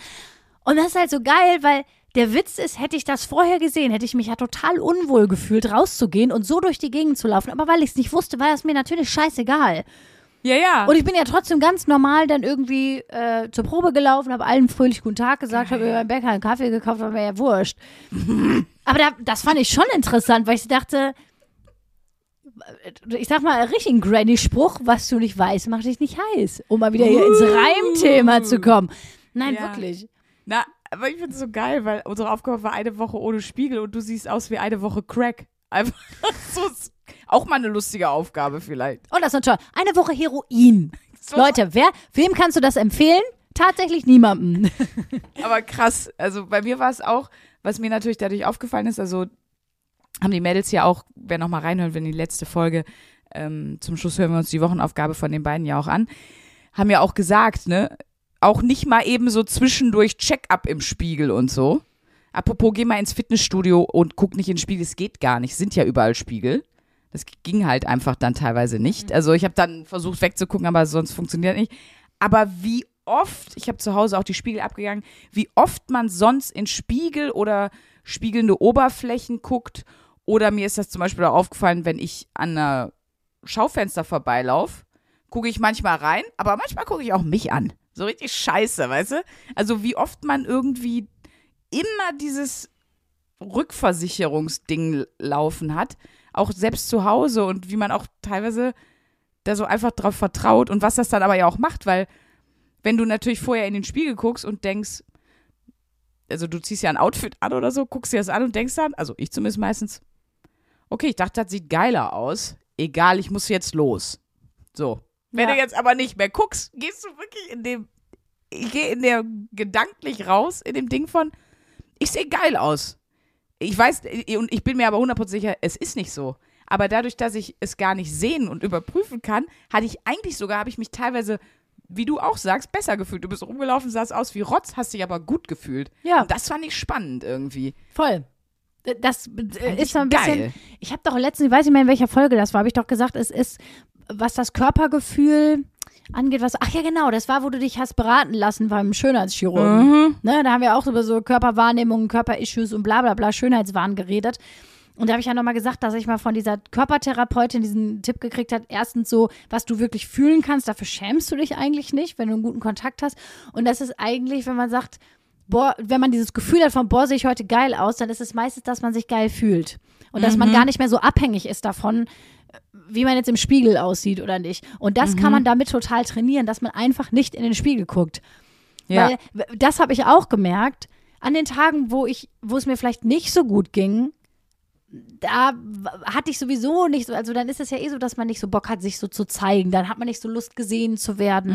Und das ist halt so geil, weil der Witz ist, hätte ich das vorher gesehen, hätte ich mich ja total unwohl gefühlt, rauszugehen und so durch die Gegend zu laufen. Aber weil ich es nicht wusste, war es mir natürlich scheißegal. Ja, ja. Und ich bin ja trotzdem ganz normal dann irgendwie äh, zur Probe gelaufen, habe allen fröhlich guten Tag gesagt, habe mir beim Bäcker einen Kaffee gekauft, war mir ja wurscht. (laughs) Aber da, das fand ich schon interessant, weil ich dachte, ich sag mal, richtig ein Granny-Spruch, was du nicht weißt, macht dich nicht heiß, um mal wieder hier ins Reimthema zu kommen. Nein, Ja. wirklich. Na, aber ich finde es so geil, weil unsere Aufgabe war eine Woche ohne Spiegel und du siehst aus wie eine Woche Crack. Einfach (laughs) so auch mal eine lustige Aufgabe vielleicht. Oh, das ist toll. Eine Woche Heroin. So, Leute, wer, wem kannst du das empfehlen? Tatsächlich niemandem. (laughs) Aber krass. Also bei mir war es auch, was mir natürlich dadurch aufgefallen ist, also haben die Mädels ja auch, wer noch mal reinhört, wenn die letzte Folge, ähm, zum Schluss hören wir uns die Wochenaufgabe von den beiden ja auch an, haben ja auch gesagt, ne, auch nicht mal eben so zwischendurch Check-up im Spiegel und so. Apropos, geh mal ins Fitnessstudio und guck nicht in den Spiegel, es geht gar nicht, sind ja überall Spiegel. Das ging halt einfach dann teilweise nicht. Also ich habe dann versucht wegzugucken, aber sonst funktioniert nicht. Aber wie oft, ich habe zu Hause auch die Spiegel abgegangen, wie oft man sonst in Spiegel oder spiegelnde Oberflächen guckt. Oder mir ist das zum Beispiel auch aufgefallen, wenn ich an einer Schaufenster vorbeilaufe, gucke ich manchmal rein, aber manchmal gucke ich auch mich an. So richtig scheiße, weißt du? Also wie oft man irgendwie immer dieses Rückversicherungsding laufen hat, auch selbst zu Hause und wie man auch teilweise da so einfach drauf vertraut und was das dann aber ja auch macht, weil wenn du natürlich vorher in den Spiegel guckst und denkst, also du ziehst ja ein Outfit an oder so, guckst dir das an und denkst dann, also ich zumindest meistens, okay, ich dachte, das sieht geiler aus, egal, ich muss jetzt los. So. Wenn Ja. du jetzt aber nicht mehr guckst, gehst du wirklich in dem, ich gehe in der gedanklich raus, in dem Ding von, ich sehe geil aus. Ich weiß, und ich bin mir aber 100% sicher, es ist nicht so. Aber dadurch, dass ich es gar nicht sehen und überprüfen kann, hatte ich eigentlich sogar, habe ich mich teilweise, wie du auch sagst, besser gefühlt. Du bist rumgelaufen, sahst aus wie Rotz, hast dich aber gut gefühlt. Ja. Und das fand ich spannend irgendwie. Voll. Das äh, Eigentlich ist so ein bisschen. geil. Ich habe doch letztens, ich weiß nicht mehr in welcher Folge das war, habe ich doch gesagt, es ist, was das Körpergefühl angeht, was. Ach ja, genau, das war, wo du dich hast beraten lassen beim Schönheitschirurgen. Mhm. Ne, da haben wir auch über so Körperwahrnehmungen, Körperissues und bla bla bla, Schönheitswahn geredet. Und da habe ich ja nochmal gesagt, dass ich mal von dieser Körpertherapeutin diesen Tipp gekriegt hat. Erstens so, was du wirklich fühlen kannst, dafür schämst du dich eigentlich nicht, wenn du einen guten Kontakt hast. Und das ist eigentlich, wenn man sagt, boah, wenn man dieses Gefühl hat von, boah, sehe ich heute geil aus, dann ist es meistens, dass man sich geil fühlt. Und dass man gar nicht mehr so abhängig ist davon, wie man jetzt im Spiegel aussieht oder nicht. Und das kann man damit total trainieren, dass man einfach nicht in den Spiegel guckt. Ja. Weil das habe ich auch gemerkt. An den Tagen, wo ich, wo es mir vielleicht nicht so gut ging, da hatte ich sowieso nicht so, also dann ist es ja eh so, dass man nicht so Bock hat, sich so zu zeigen. Dann hat man nicht so Lust, gesehen zu werden.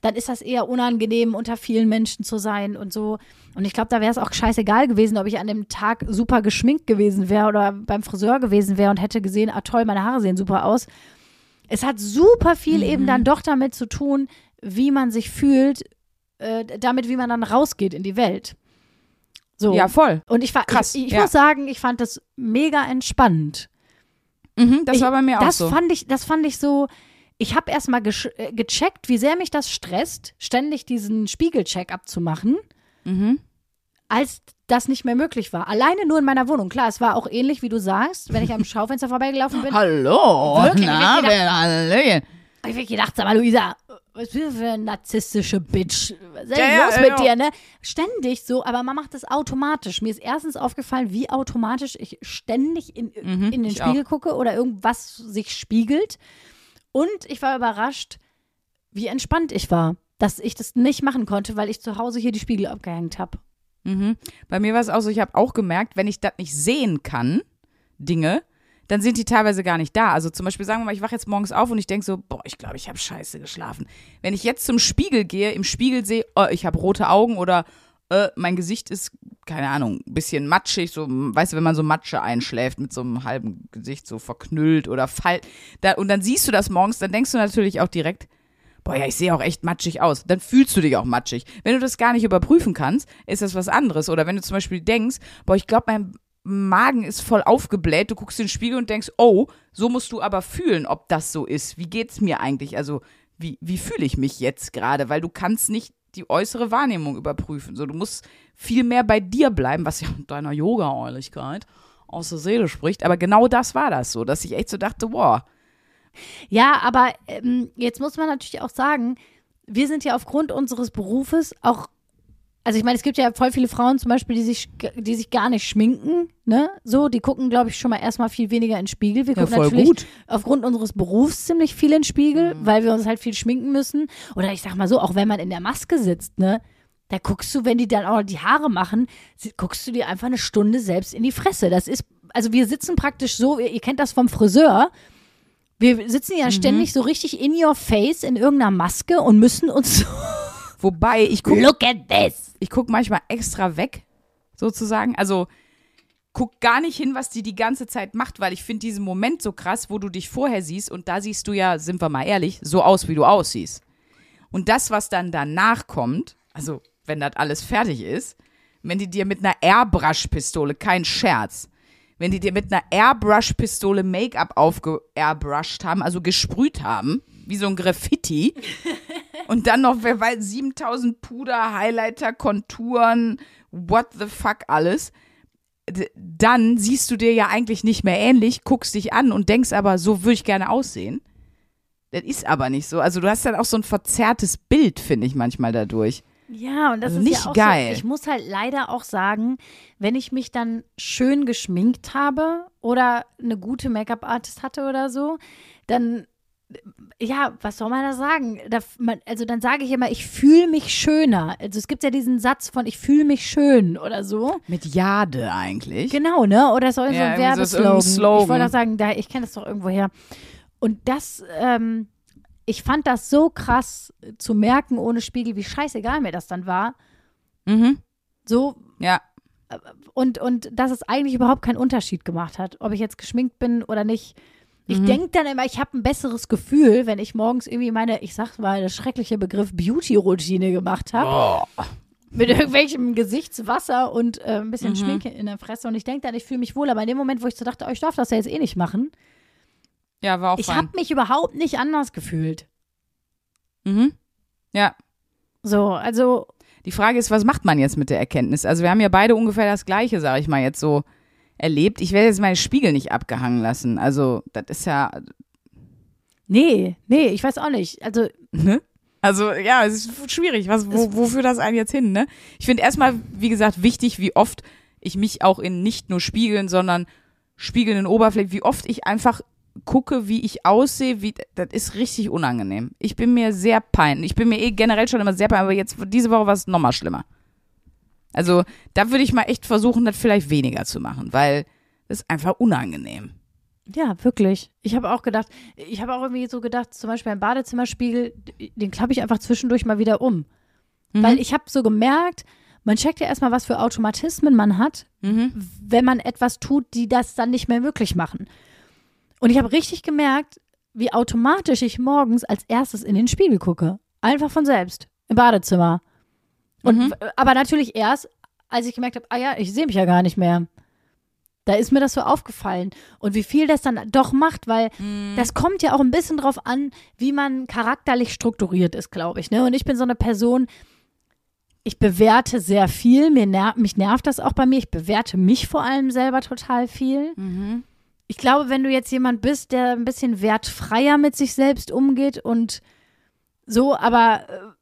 Dann ist das eher unangenehm, unter vielen Menschen zu sein und so. Und ich glaube, da wäre es auch scheißegal gewesen, ob ich an dem Tag super geschminkt gewesen wäre oder beim Friseur gewesen wäre und hätte gesehen, ah toll, meine Haare sehen super aus. Es hat super viel eben dann doch damit zu tun, wie man sich fühlt, äh, damit, wie man dann rausgeht in die Welt. So. Ja, voll. Und ich, war- Krass, ich, ich ja. muss sagen, ich fand das mega entspannend. Mhm, das ich, war bei mir auch das so. Fand ich, das fand ich so. Ich habe erstmal äh, gecheckt, wie sehr mich das stresst, ständig diesen Spiegelcheck abzumachen, Mhm. als das nicht mehr möglich war. Alleine nur in meiner Wohnung. Klar, es war auch ähnlich, wie du sagst, wenn ich am (laughs) Schaufenster vorbeigelaufen bin. Hallo, Wirklich? na, Ich hab wer, Hallöchen. hab ich mir gedacht, sag mal, Luisa, was bist du für eine narzisstische Bitch? Was ist denn Ja, ja, los mit ja. dir, ne? Ständig so, aber man macht das automatisch. Mir ist erstens aufgefallen, wie automatisch ich ständig in, in den Mhm, Spiegel gucke oder irgendwas sich spiegelt. Und ich war überrascht, wie entspannt ich war, dass ich das nicht machen konnte, weil ich zu Hause hier die Spiegel abgehängt habe. Mhm. Bei mir war es auch so, ich habe auch gemerkt, wenn ich das nicht sehen kann, Dinge, dann sind die teilweise gar nicht da. Also zum Beispiel sagen wir mal, ich wache jetzt morgens auf und ich denke so, boah, ich glaube, ich habe scheiße geschlafen. Wenn ich jetzt zum Spiegel gehe, im Spiegel sehe, oh, ich habe rote Augen oder äh, mein Gesicht ist, keine Ahnung, ein bisschen matschig, so, weißt du, wenn man so Matsche einschläft mit so einem halben Gesicht so verknüllt oder fall, da, und dann siehst du das morgens, dann denkst du natürlich auch direkt, boah, ja, ich sehe auch echt matschig aus. Dann fühlst du dich auch matschig. Wenn du das gar nicht überprüfen kannst, ist das was anderes. Oder wenn du zum Beispiel denkst, boah, ich glaube, mein Magen ist voll aufgebläht, du guckst in den Spiegel und denkst, oh, so musst du aber fühlen, ob das so ist. Wie geht's mir eigentlich? Also, wie, wie fühle ich mich jetzt gerade? Weil du kannst nicht die äußere Wahrnehmung überprüfen. So, du musst viel mehr bei dir bleiben, was ja (laughs) mit deiner Yoga-Äuligkeit aus der Seele spricht. Aber genau das war das so, dass ich echt so dachte, boah, Ja, aber ähm, jetzt muss man natürlich auch sagen, wir sind ja aufgrund unseres Berufes auch, also ich meine, es gibt ja voll viele Frauen zum Beispiel, die sich, die sich gar nicht schminken, ne? So, die gucken, glaube ich, schon mal erstmal viel weniger in den Spiegel. Wir Ja, gucken voll natürlich gut. aufgrund unseres Berufs ziemlich viel in den Spiegel, weil wir uns halt viel schminken müssen. Oder ich sag mal so, auch wenn man in der Maske sitzt, ne? Da guckst du, wenn die dann auch die Haare machen, guckst du dir einfach eine Stunde selbst in die Fresse. Das ist, also wir sitzen praktisch so, ihr, ihr kennt das vom Friseur. Wir sitzen Mhm. ja ständig so richtig in your face in irgendeiner Maske und müssen uns (laughs) so, Wobei, ich gucke look at this. ich guck manchmal extra weg, sozusagen. Also guck gar nicht hin, was die die ganze Zeit macht, weil ich finde diesen Moment so krass, wo du dich vorher siehst und da siehst du ja, sind wir mal ehrlich, so aus, wie du aussiehst. Und das, was dann danach kommt, also wenn das alles fertig ist, wenn die dir mit einer Airbrush-Pistole, kein Scherz, wenn die dir mit einer Airbrush-Pistole Make-up aufge-airbrushed haben, also gesprüht haben, wie so ein Graffiti, und dann noch, wer weiß, 7000 Puder, Highlighter, Konturen, what the fuck alles. Dann siehst du dir ja eigentlich nicht mehr ähnlich, guckst dich an und denkst aber, so würde ich gerne aussehen. Das ist aber nicht so. Also du hast dann auch so ein verzerrtes Bild, finde ich manchmal dadurch. Ja, und das Also ist nicht ja auch geil. So, ich muss halt leider auch sagen, wenn ich mich dann schön geschminkt habe oder eine gute Make-up-Artist hatte oder so, dann ja, was soll man da sagen? Da, man, also dann sage ich immer, ich fühle mich schöner. Also es gibt ja diesen Satz von ich fühle mich schön oder so. Mit Jade eigentlich. Genau, ne? Oder so, so Ja, ein so ist Werbeslogan. irgendein Slogan. Ich wollte auch sagen, da, ich kenne das doch irgendwo her. Und das, ähm, ich fand das so krass äh, zu merken ohne Spiegel, wie scheißegal mir das dann war. Mhm. So, Ja. und, und dass es eigentlich überhaupt keinen Unterschied gemacht hat, ob ich jetzt geschminkt bin oder nicht. Mhm. Ich denke dann immer, ich habe ein besseres Gefühl, wenn ich morgens irgendwie meine, ich sag mal, der schreckliche Begriff Beauty-Routine gemacht habe. Oh. Mit irgendwelchem Gesichtswasser und äh, ein Mhm. bisschen Schminke in der Fresse. Und ich denke dann, ich fühle mich wohl. Aber in dem Moment, wo ich so dachte, oh, ich darf das ja jetzt eh nicht machen, Ja, war auch ich habe mich überhaupt nicht anders gefühlt. Mhm. Ja. So, also, Die Frage ist, was macht man jetzt mit der Erkenntnis? Also wir haben ja beide ungefähr das Gleiche, sage ich mal, jetzt so erlebt. Ich werde jetzt meine Spiegel nicht abgehangen lassen. Also das ist ja, nee, nee, ich weiß auch nicht. Also, ne? Also ja, es ist schwierig. Was, wo, wofür das einen jetzt hin, ne? Ich finde erstmal, wie gesagt, wichtig, wie oft ich mich auch in nicht nur Spiegeln, sondern spiegelnden Oberflächen, wie oft ich einfach gucke, wie ich aussehe, wie, das ist richtig unangenehm. Ich bin mir sehr peinlich. Ich bin mir eh generell schon immer sehr peinlich, aber jetzt diese Woche war es nochmal schlimmer. Also da würde ich mal echt versuchen, das vielleicht weniger zu machen, weil ist einfach unangenehm. Ja, wirklich. Ich habe auch gedacht, ich habe auch irgendwie so gedacht, zum Beispiel ein Badezimmerspiegel, den klappe ich einfach zwischendurch mal wieder um. Mhm. Weil ich habe so gemerkt, man checkt ja erstmal, was für Automatismen man hat, Mhm. wenn man etwas tut, die das dann nicht mehr möglich machen. Und ich habe richtig gemerkt, wie automatisch ich morgens als erstes in den Spiegel gucke. Einfach von selbst. Im Badezimmer. Und Mhm. aber natürlich erst, als ich gemerkt habe, ah ja, ich sehe mich ja gar nicht mehr. Da ist mir das so aufgefallen. Und wie viel das dann doch macht, weil Mhm. das kommt ja auch ein bisschen drauf an, wie man charakterlich strukturiert ist, glaube ich. Ne? Und ich bin so eine Person, ich bewerte sehr viel. Mir ner mich nervt das auch bei mir. Ich bewerte mich vor allem selber total viel. Mhm. Ich glaube, wenn du jetzt jemand bist, der ein bisschen wertfreier mit sich selbst umgeht und so, aber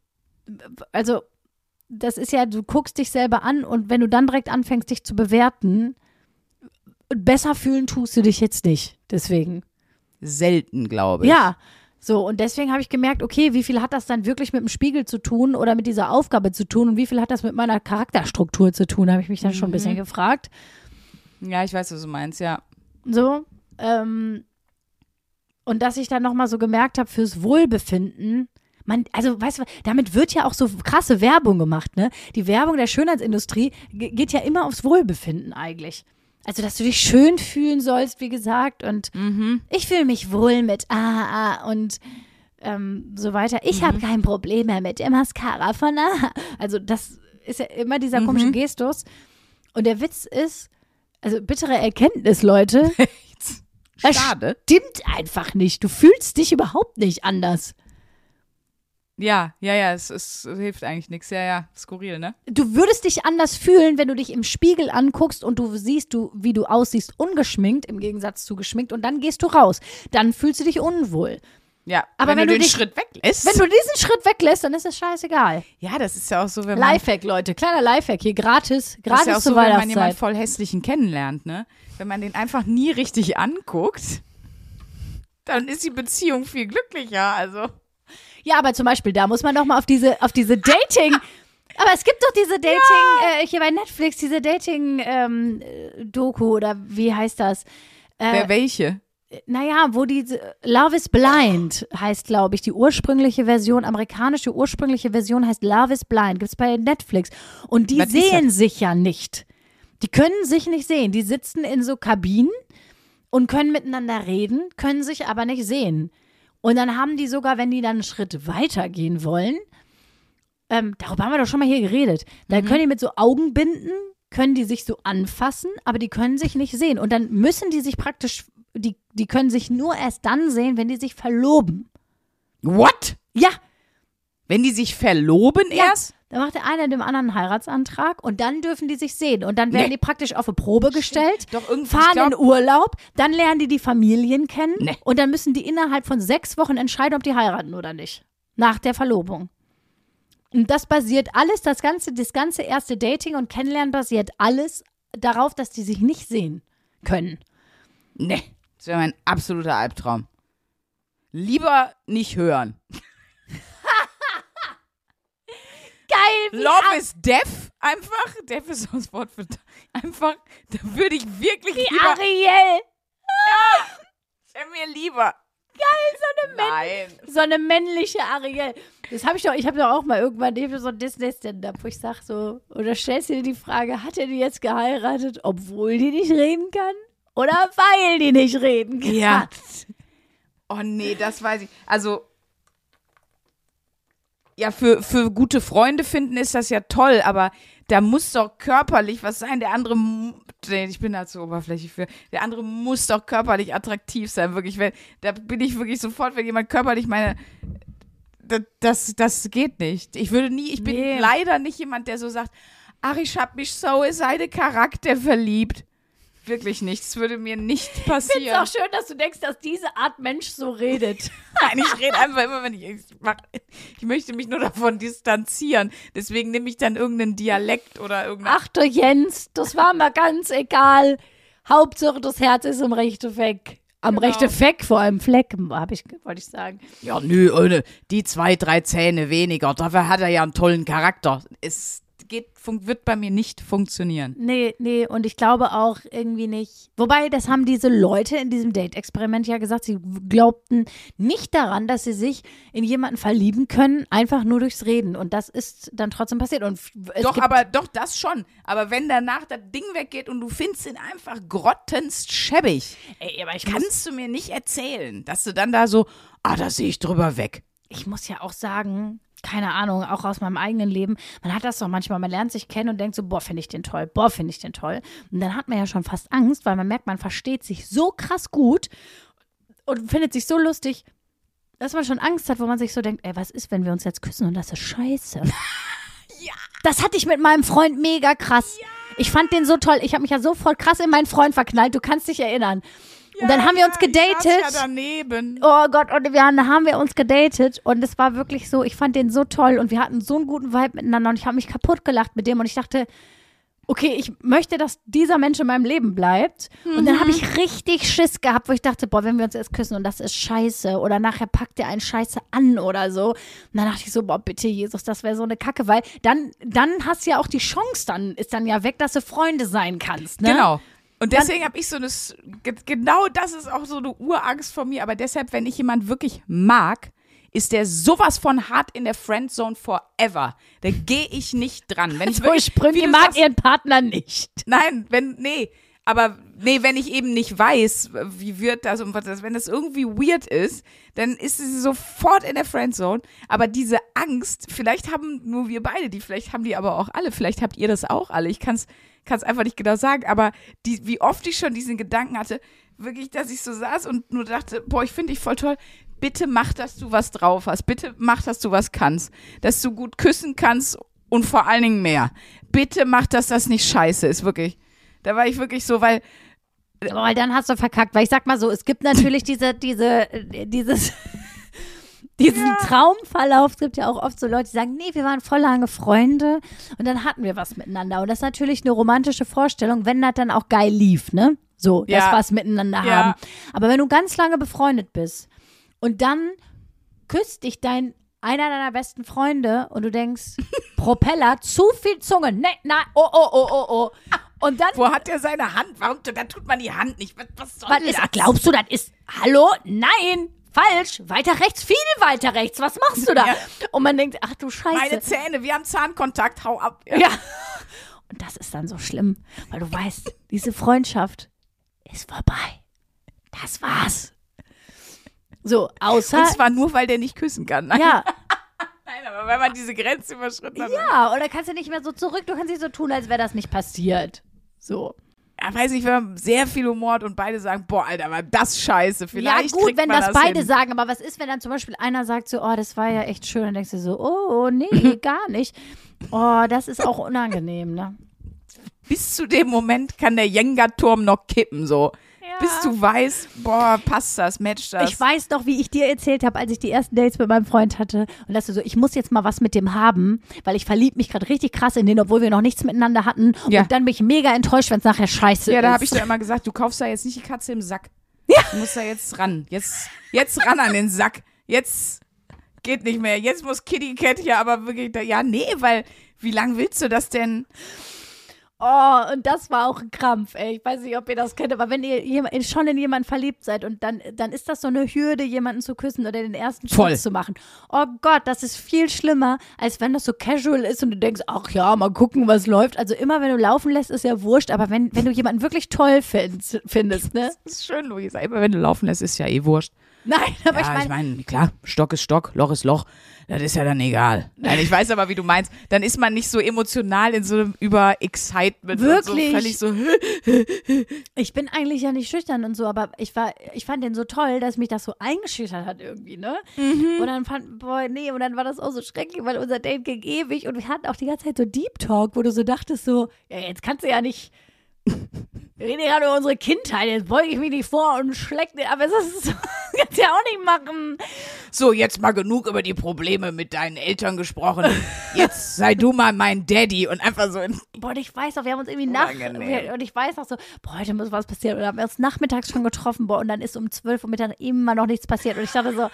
äh, also das ist ja, du guckst dich selber an und wenn du dann direkt anfängst, dich zu bewerten, besser fühlen tust du dich jetzt nicht. Deswegen. Selten, glaube ich. Ja. So, und deswegen habe ich gemerkt, okay, wie viel hat das dann wirklich mit dem Spiegel zu tun oder mit dieser Aufgabe zu tun und wie viel hat das mit meiner Charakterstruktur zu tun, habe ich mich dann schon ein bisschen gefragt. Ja, ich weiß, was du meinst, ja. So. Ähm, und dass ich dann nochmal so gemerkt habe, fürs Wohlbefinden, man, also weißt du, damit wird ja auch so krasse Werbung gemacht, ne? Die Werbung der Schönheitsindustrie ge- geht ja immer aufs Wohlbefinden eigentlich. Also, dass du dich schön fühlen sollst, wie gesagt, und Mhm. ich fühle mich wohl mit AA und ähm, so weiter. Ich habe kein Problem mehr mit der Mascara von AA. Also, das ist ja immer dieser komische Gestus. Und der Witz ist, also bittere Erkenntnis, Leute. (laughs) Das Schade. Stimmt einfach nicht. Du fühlst dich überhaupt nicht anders. Ja, ja, ja, es, es hilft eigentlich nichts. Ja, ja, skurril, ne? Du würdest dich anders fühlen, wenn du dich im Spiegel anguckst und du siehst, du, wie du aussiehst, ungeschminkt im Gegensatz zu geschminkt und dann gehst du raus. Dann fühlst du dich unwohl. Ja, Aber wenn, wenn du du den dich- Schritt weglässt. Wenn du diesen Schritt weglässt, dann ist es scheißegal. ja, das ist ja auch so, wenn man. Lifehack, Leute. Kleiner Lifehack hier. Gratis. Das Gratis ist ja auch so, wenn man jemanden voll hässlichen kennenlernt, ne? Wenn man den einfach nie richtig anguckt, dann ist die Beziehung viel glücklicher. Also. Ja, aber zum Beispiel, da muss man doch mal auf diese, auf diese Dating. (laughs) Aber es gibt doch diese Dating, äh, hier bei Netflix, diese Dating-Doku oder wie heißt das? Äh, Wer welche? Naja, wo diese Love is Blind heißt, glaube ich, die ursprüngliche Version, amerikanische ursprüngliche Version heißt Love is Blind, gibt's bei Netflix. Und die Was sehen sich ja nicht. Die können sich nicht sehen. Die sitzen in so Kabinen und können miteinander reden, können sich aber nicht sehen. Und dann haben die sogar, wenn die dann einen Schritt weiter gehen wollen, ähm, darüber haben wir doch schon mal hier geredet, dann können die mit so Augenbinden, können die sich so anfassen, aber die können sich nicht sehen. Und dann müssen die sich praktisch, die, die können sich nur erst dann sehen, wenn die sich verloben. What? Ja, Wenn die sich verloben Ja. erst? Da macht der eine dem anderen einen Heiratsantrag und dann dürfen die sich sehen. Und dann werden Nee. die praktisch auf eine Probe gestellt, Doch fahren glaub, in Urlaub, dann lernen die die Familien kennen Nee. und dann müssen die innerhalb von sechs Wochen entscheiden, ob die heiraten oder nicht. Nach der Verlobung. Und das basiert alles, das ganze, das ganze erste Dating und Kennenlernen basiert alles darauf, dass die sich nicht sehen können. Nee, das wäre mein absoluter Albtraum. Lieber nicht hören. Geil! Love is deaf, einfach. Deaf ist das Wort für einfach. Da würde ich wirklich wie lieber. Ariel! Wäre mir lieber. Geil, so eine Nein. so eine männliche Ariel. Das habe ich doch, ich habe doch auch mal irgendwann eben so ein Disney-Stand-up, wo ich sage so, oder stellst du dir die Frage, hat er die jetzt geheiratet, obwohl die nicht reden kann? Oder weil die nicht reden kann? Ja. Oh nee, das weiß ich. Also. Ja, für, für gute Freunde finden ist das ja toll, aber da muss doch körperlich was sein. Der andere, ich bin da zu oberflächlich für. Der andere muss doch körperlich attraktiv sein, wirklich. Wenn, da bin ich wirklich sofort, wenn jemand körperlich meine. Das, das, das geht nicht. Ich würde nie, ich bin Nee. leider nicht jemand, der so sagt, ach, ich hab mich so in seine Charakter verliebt. Wirklich nicht. Das würde mir nicht Ich passieren. finde es auch schön, dass du denkst, dass diese Art Mensch so redet. (laughs) Nein, ich rede einfach immer, wenn ich. Ich, mach, ich möchte mich nur davon distanzieren. Deswegen nehme ich dann irgendeinen Dialekt oder irgendeine. Ach du Jens, das war mir ganz egal. Hauptsache, das Herz ist im rechten Fleck. Am Genau. rechten Fleck, vor allem Fleck, hab ich, wollte ich sagen. Ja, nö, ohne die zwei, drei Zähne weniger. Dafür hat er ja einen tollen Charakter. Ist geht, wird bei mir nicht funktionieren. Nee, nee, und ich glaube auch irgendwie nicht. Wobei, das haben diese Leute in diesem Date-Experiment ja gesagt, sie glaubten nicht daran, dass sie sich in jemanden verlieben können, einfach nur durchs Reden. Und das ist dann trotzdem passiert. Und Doch, aber doch, das schon. Aber wenn danach das Ding weggeht und du findest ihn einfach grottenst schäbig, ey, aber ich kannst du mir nicht erzählen, dass du dann da so, ah, da sehe ich drüber weg. ich muss ja auch sagen, keine Ahnung, auch aus meinem eigenen Leben, man hat das doch manchmal, man lernt sich kennen und denkt so, boah, finde ich den toll, boah, finde ich den toll. Und dann hat man ja schon fast Angst, weil man merkt, man versteht sich so krass gut und findet sich so lustig, dass man schon Angst hat, wo man sich so denkt, ey, was ist, wenn wir uns jetzt küssen und das ist scheiße. (laughs) Ja. Das hatte ich mit meinem Freund mega krass. Ich fand den so toll. Ich habe mich ja sofort krass in meinen Freund verknallt. Du kannst dich erinnern. Und dann haben wir uns gedatet. ja daneben. Oh Gott, und wir haben, haben wir uns gedatet und es war wirklich so, ich fand den so toll und wir hatten so einen guten Vibe miteinander und ich habe mich kaputt gelacht mit dem und ich dachte, okay, ich möchte, dass dieser Mensch in meinem Leben bleibt. Und dann habe ich richtig Schiss gehabt, wo ich dachte, boah, wenn wir uns jetzt küssen und das ist scheiße oder nachher packt er einen Scheiße an oder so. Und dann dachte ich so, boah, bitte Jesus, das wäre so eine Kacke, weil dann, dann hast du ja auch die Chance, dann ist dann ja weg, dass du Freunde sein kannst, ne? Genau. Und deswegen habe ich so eine, genau das ist auch so eine Urangst von mir. Aber deshalb, wenn ich jemand wirklich mag, ist der sowas von hart in der Friendzone forever. Da gehe ich nicht dran. Wenn ich So wirklich, Sprünge wie du mag sagst, ihren Partner nicht. Nein, wenn, nee. Aber nee, wenn ich eben nicht weiß, wie wird das und was das, wenn das irgendwie weird ist, dann ist sie sofort in der Friendzone. Aber diese Angst, vielleicht haben nur wir beide die, vielleicht haben die aber auch alle, vielleicht habt ihr das auch alle. Ich kann es einfach nicht genau sagen, aber die, wie oft ich schon diesen Gedanken hatte, wirklich, dass ich so saß und nur dachte, boah, ich finde dich voll toll. Bitte mach, dass du was drauf hast. Bitte mach, dass du was kannst. Dass du gut küssen kannst und vor allen Dingen mehr. Bitte mach, dass das nicht scheiße ist, wirklich. Da war ich wirklich so, weil Aber weil dann hast du verkackt. Weil ich sag mal so, es gibt natürlich (laughs) diese, diese, äh, dieses, (laughs) diesen Traumverlauf. Es gibt ja auch oft so Leute, die sagen, nee, wir waren voll lange Freunde und dann hatten wir was miteinander. Und das ist natürlich eine romantische Vorstellung, wenn das dann auch geil lief, ne? So, das Ja. was miteinander Ja. haben. Aber wenn du ganz lange befreundet bist und dann küsst dich dein einer deiner besten Freunde und du denkst, (laughs) Propeller, zu viel Zunge, ne, nein, oh, oh, oh, oh, oh. Und dann wo hat er seine Hand? Warum? Da tut man die Hand nicht. Was, was soll was das? ist, glaubst du, das ist, hallo? Nein, falsch, weiter rechts, viel weiter rechts, was machst du da? Ja. Und man denkt, ach du Scheiße. Meine Zähne, wir haben Zahnkontakt, hau ab. ja. Und das ist dann so schlimm, weil du weißt, diese Freundschaft ist vorbei. Das war's. So, außer, Und zwar nur, weil der nicht küssen kann. Nein, ja, (laughs) Nein aber wenn man diese Grenze überschritten hat. ja, oder kannst du nicht mehr so zurück, du kannst nicht so tun, als wäre das nicht passiert. So. Ja, weiß nicht, wenn man sehr viel Humor hat und beide sagen, boah, Alter, war das scheiße. Vielleicht ja, gut, wenn das, das beide hin. sagen, aber was ist, wenn dann zum Beispiel einer sagt so, oh, das war ja echt schön, dann denkst du so, oh, nee, (laughs) gar nicht. Oh, das ist auch unangenehm, ne? Bis zu dem Moment kann der Jenga-Turm noch kippen, so. Bis du weißt, boah, passt das, matcht das. Ich weiß noch, wie ich dir erzählt habe, als ich die ersten Dates mit meinem Freund hatte und dass du so, ich muss jetzt mal was mit dem haben, weil ich verlieb mich gerade richtig krass in den, obwohl wir noch nichts miteinander hatten. Ja. Und dann bin ich mega enttäuscht, wenn es nachher scheiße Ja, ist. da habe ich doch immer gesagt, du kaufst da jetzt nicht die Katze im Sack. Ja. Du musst da jetzt ran. Jetzt, jetzt ran an den Sack. Jetzt geht nicht mehr. Jetzt muss Kitty Cat hier aber wirklich da. Ja, nee, weil wie lange willst du das denn? Oh, und das war auch ein Krampf, ey. Ich weiß nicht, ob ihr das kennt, aber wenn ihr schon in jemanden verliebt seid und dann, dann ist das so eine Hürde, jemanden zu küssen oder den ersten Voll. Schritt zu machen. Oh Gott, das ist viel schlimmer, als wenn das so casual ist und du denkst, ach ja, mal gucken, was läuft. Also immer, wenn du laufen lässt, ist ja wurscht, aber wenn, wenn du jemanden wirklich toll findest, findest ne? Das ist schön, Luisa. Immer wenn du laufen lässt, ist ja eh wurscht. Nein, aber ja, ich meine, klar, Stock ist Stock, Loch ist Loch. Das ist ja dann egal. Nein, ich weiß aber, wie du meinst. Dann ist man nicht so emotional in so einem Über-Excitement. Wirklich? Und so völlig so, (laughs) ich bin eigentlich ja nicht schüchtern und so, aber ich war, ich fand den so toll, dass mich das so eingeschüchtert hat irgendwie, ne? Mhm. Und dann fand, boah, nee, und dann war das auch so schrecklich, weil unser Date ging ewig und wir hatten auch die ganze Zeit so Deep Talk, wo du so dachtest so, ja, jetzt kannst du ja nicht, wir reden ja gerade über unsere Kindheit, jetzt beuge ich mich nicht vor und schleck dir, aber das ist so, (laughs) kannst du ja auch nicht machen. so, jetzt mal genug über die Probleme mit deinen Eltern gesprochen. Jetzt sei du mal mein Daddy und einfach so Boah, und ich weiß auch, wir haben uns irgendwie nach, Unangenehm. wir- und ich weiß auch so, boah, heute muss was passieren. Und dann haben wir uns nachmittags schon getroffen, boah, und dann ist um 12 Uhr Mittag immer noch nichts passiert. Und ich dachte so,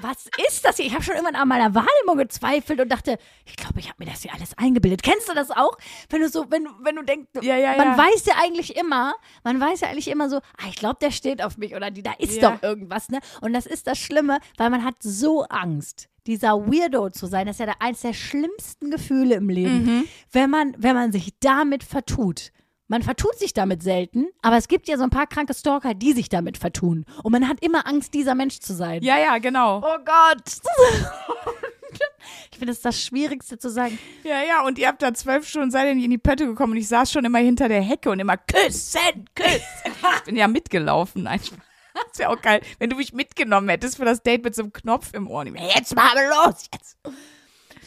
was ist das hier? Ich habe schon irgendwann an meiner Wahrnehmung gezweifelt und dachte, ich glaube, ich habe mir das hier alles eingebildet. Kennst du das auch? Wenn du so, wenn, wenn du denkst, Ja, ja, man ja. weiß ja eigentlich immer, man weiß ja eigentlich immer so, ah, ich glaube, der steht auf mich oder die, da ist Ja. doch irgendwas, ne? Und das ist das Schlimme, weil man hat so Angst, dieser Weirdo zu sein. Das ist ja eins der schlimmsten Gefühle im Leben, Mhm. wenn man, wenn man sich damit vertut. Man vertut sich damit selten, aber es gibt ja so ein paar kranke Stalker, die sich damit vertun. Und man hat immer Angst, dieser Mensch zu sein. Ja, ja, genau. Oh Gott. (laughs) ich finde, das ist das Schwierigste zu sagen. Ja, ja, und ihr habt da zwölf Stunden seid ihr nicht in die Pötte gekommen und ich saß schon immer hinter der Hecke und immer küssen, küssen. Ich bin ja mitgelaufen. Das wäre auch geil, wenn du mich mitgenommen hättest für das Date mit so einem Knopf im Ohr. Jetzt mal los, jetzt.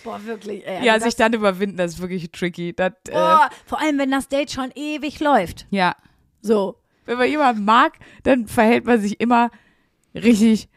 Boah, wirklich. Ey, Ja, also sich dann überwinden, das ist wirklich tricky. Das, äh, boah, vor allem, wenn das Date schon ewig läuft. ja, So. wenn man jemanden mag, dann verhält man sich immer richtig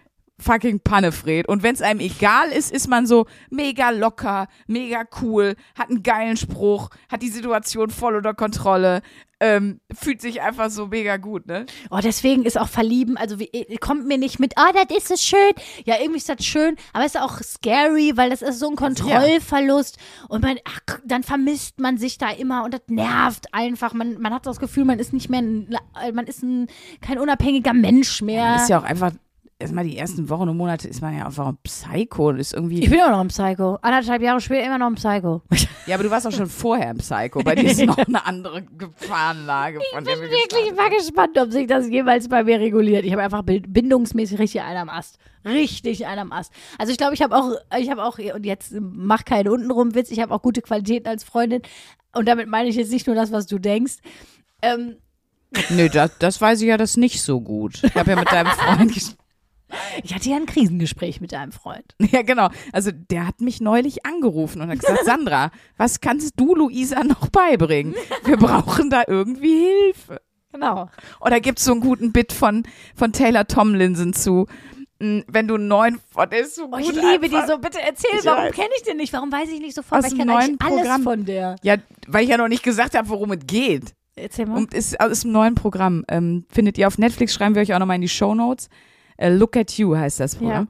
fucking Pannefred. Und wenn es einem egal ist, ist man so mega locker, mega cool, hat einen geilen Spruch, hat die Situation voll unter Kontrolle, ähm, fühlt sich einfach so mega gut, ne? Oh, deswegen ist auch Verlieben, also wie, äh, kommt mir nicht mit, ah, das ist es schön. Ja, irgendwie ist das schön, aber es ist auch scary, weil das ist so ein Kontrollverlust. Und man, ach, dann vermisst man sich da immer und das nervt einfach. Man, man hat das Gefühl, man ist nicht mehr, ein, man ist ein, kein unabhängiger Mensch mehr. Ist ja auch einfach, erstmal die ersten Wochen und Monate ist man ja einfach ein Psycho und ist irgendwie. ich bin immer noch ein Psycho. Anderthalb Jahre später immer noch ein Psycho. (laughs) Ja, aber du warst auch schon vorher ein Psycho. Bei dir ist noch eine andere Gefahrenlage, von der wir Wirklich, ich war gespannt, ob sich das jemals bei mir reguliert. Ich habe einfach bindungsmäßig richtig einen am Ast. Richtig einen am Ast. Also ich glaube, ich habe auch, ich habe auch, und jetzt mach keinen untenrum Witz, ich habe auch gute Qualitäten als Freundin. Und damit meine ich jetzt nicht nur das, was du denkst. Ähm, Nö, das, das weiß ich ja das nicht so gut. Ich habe ja mit deinem Freund (laughs) gesprochen. Ich hatte ja ein Krisengespräch mit deinem Freund. (laughs) Ja, genau. Also der hat mich neulich angerufen und hat gesagt, Sandra, was kannst du Luisa noch beibringen? Wir brauchen da irgendwie Hilfe. Genau. Oder gibt's so einen guten Bit von, von Taylor Tomlinson zu, mh, wenn du einen neuen, oh, der ist so Oh, gut ich liebe die einfach. so. Bitte erzähl, Ich warum kenne ich den nicht? Warum weiß ich nicht sofort? Aus Weil ich kenne eigentlich neuen alles Programm. von der. Ja, weil ich ja noch nicht gesagt habe, worum es geht. Erzähl mal. Und ist aus dem neuen Programm. Ähm, findet ihr auf Netflix, schreiben wir euch auch nochmal in die Show Notes. Äh, Look at You heißt das Programm.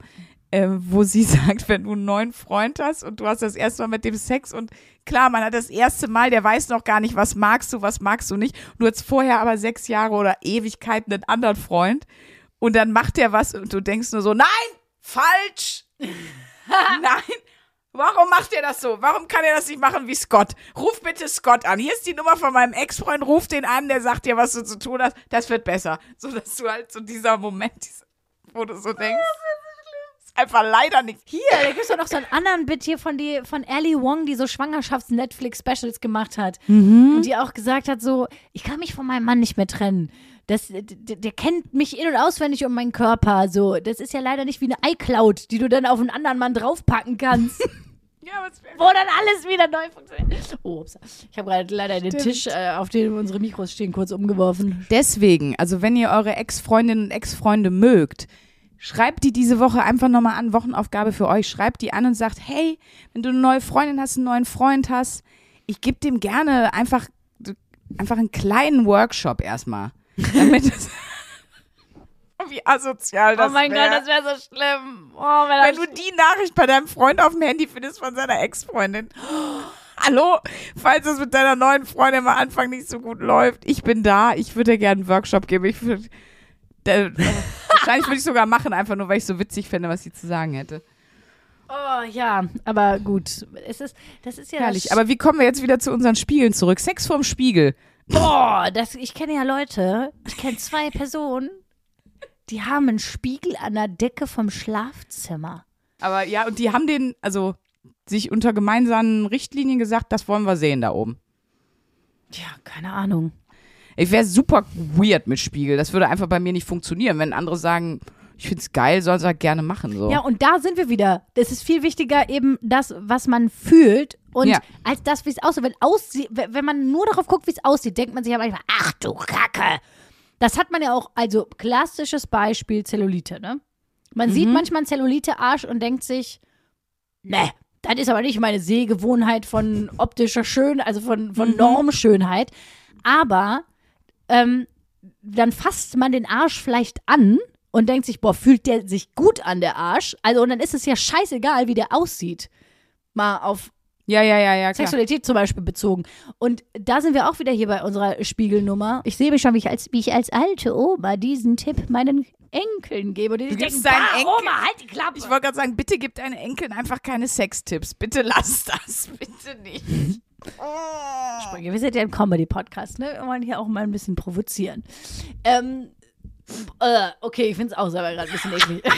Äh, wo sie (laughs) sagt, wenn du einen neuen Freund hast und du hast das erste Mal mit dem Sex und klar, man hat das erste Mal, der weiß noch gar nicht, was magst du, was magst du nicht. Du hast vorher aber sechs Jahre oder Ewigkeiten einen anderen Freund und dann macht der was und du denkst nur so, nein, falsch, (laughs) nein. Warum macht er das so? Warum kann er das nicht machen wie Scott? Ruf bitte Scott an. Hier ist die Nummer von meinem Ex-Freund. Ruf den an, der sagt dir, was du zu tun hast. Das wird besser. So, dass du halt so dieser Moment, diese- wo du so denkst, ist einfach leider nichts. Hier, da gibt es doch noch so einen anderen Bit hier von, die, von Ellie Wong, die so Schwangerschafts-Netflix-Specials gemacht hat. Und die auch gesagt hat so, ich kann mich von meinem Mann nicht mehr trennen. Das, der, der kennt mich in- und auswendig um meinen Körper. So, das ist ja leider nicht wie eine iCloud, die du dann auf einen anderen Mann draufpacken kannst, (laughs) Ja, aber es wo dann alles wieder neu funktioniert. Oh, ups. ich habe gerade leider den Stimmt. Tisch, äh, auf dem unsere Mikros stehen, kurz umgeworfen. Deswegen, also wenn ihr eure Ex-Freundinnen und Ex-Freunde mögt, schreibt die diese Woche einfach nochmal an, Wochenaufgabe für euch. Schreibt die an und sagt, hey, wenn du eine neue Freundin hast, einen neuen Freund hast, ich gebe dem gerne einfach, einfach einen kleinen Workshop erstmal. Damit (laughs) (laughs) (laughs) Wie asozial das oh mein wär. Gott, das wäre so schlimm. Oh, wenn Wenn du die Nachricht bei deinem Freund auf dem Handy findest von seiner Ex-Freundin. Hallo, falls es mit deiner neuen Freundin am Anfang nicht so gut läuft, ich bin da, ich würde dir gerne einen Workshop geben. Ich würd, der, wahrscheinlich würde ich sogar machen, einfach nur, weil ich so witzig fände, was sie zu sagen hätte. Oh ja, aber gut. Es ist, das ist ja Herrlich. Aber wie kommen wir jetzt wieder zu unseren Spiegeln zurück? Sex vorm Spiegel. boah, das, ich kenne ja Leute, ich kenne zwei Personen, die haben einen Spiegel an der Decke vom Schlafzimmer. Aber ja, und die haben den, also sich unter gemeinsamen Richtlinien gesagt, das wollen wir sehen da oben. Ja, keine Ahnung. Ich wäre super weird mit Spiegel. Das würde einfach bei mir nicht funktionieren. Wenn andere sagen, ich find's geil, soll sie halt gerne machen. So. Ja, und da sind wir wieder. Es ist viel wichtiger eben das, was man fühlt und Ja. als das, wie es aussieht. Wenn, aussieht. wenn man nur darauf guckt, wie es aussieht, denkt man sich aber manchmal, ach du Kacke. Das hat man ja auch, also klassisches Beispiel Zellulite, ne? Man sieht manchmal einen Zellulite-Arsch und denkt sich, ne, das ist aber nicht meine Sehgewohnheit von optischer Schönheit, also von, von Normschönheit. Aber ähm, dann fasst man den Arsch vielleicht an und denkt sich, boah, fühlt der sich gut an, der Arsch. Also, und dann ist es ja scheißegal, wie der aussieht. Mal auf Ja, ja, ja, ja, klar. Sexualität zum Beispiel bezogen. Und da sind wir auch wieder hier bei unserer Spiegelnummer. Ich sehe mich schon, wie ich als, wie ich als alte Oma diesen Tipp meinen Enkeln gebe. Und die Du denken, "Bah, Enkeln- Oma, halt die Klappe. Ich wollte gerade sagen, bitte gib deinen Enkeln einfach keine Sextipps. Bitte lass das. (laughs) Bitte nicht. Sprünge. Wir sind ja ein Comedy-Podcast, ne? Wir wollen hier auch mal ein bisschen provozieren. Ähm, äh, okay, ich finde es auch selber gerade ein bisschen eklig. (laughs)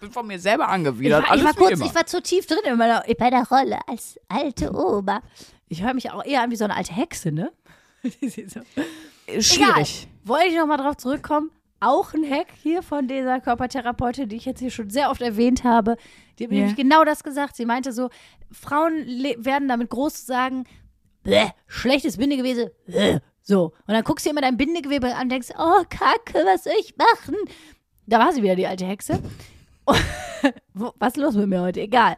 bin von mir selber Ich angewidert. war, ich war kurz, immer. ich war zu tief drin in meiner, bei der Rolle als alte Oma. Ich höre mich auch eher an wie so eine alte Hexe, ne? so. (laughs) Schwierig. Egal. Wollte ich nochmal drauf zurückkommen. Auch ein Hack hier von dieser Körpertherapeutin, die ich jetzt hier schon sehr oft erwähnt habe. Die hat mir Ja. nämlich genau das gesagt. Sie meinte so, Frauen werden damit groß sagen, Bäh, schlechtes Bindegewebe. Bäh. So. Und dann guckst du immer dein Bindegewebe an und denkst, oh, Kacke, was soll ich machen? Da war sie wieder, die alte Hexe. (laughs) Was ist los mit mir heute? Egal.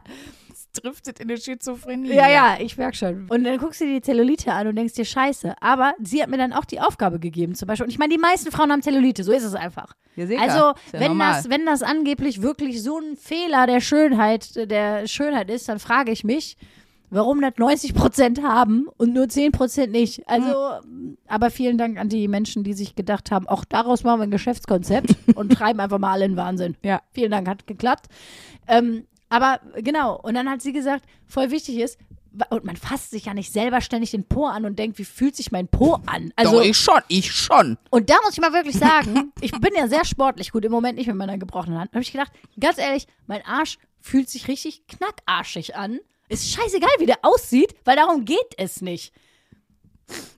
Es driftet in eine Schizophrenie. Ja, ja, ich merk schon. Und dann guckst du dir die Zellulite an und denkst dir, scheiße. Aber sie hat mir dann auch die Aufgabe gegeben, zum Beispiel. Und ich meine, die meisten Frauen haben Zellulite, so ist es einfach. Ja, sicher. Also, ja wenn, normal. das, wenn das angeblich wirklich so ein Fehler der Schönheit, der Schönheit ist, dann frage ich mich, warum das 90 Prozent haben und nur 10 Prozent nicht. Also, aber vielen Dank an die Menschen, die sich gedacht haben, auch daraus machen wir ein Geschäftskonzept (laughs) und treiben einfach mal alle in Wahnsinn. Ja. Vielen Dank, hat geklappt. Ähm, aber genau, und dann hat sie gesagt, voll wichtig ist, und man fasst sich ja nicht selber ständig den Po an und denkt, wie fühlt sich mein Po an? Also, Doch, ich schon, ich schon. und da muss ich mal wirklich sagen, (laughs) ich bin ja sehr sportlich, gut, im Moment nicht mit meiner gebrochenen Hand. Da habe ich gedacht, ganz ehrlich, mein Arsch fühlt sich richtig knackarschig an. Ist scheißegal, wie der aussieht, weil darum geht es nicht.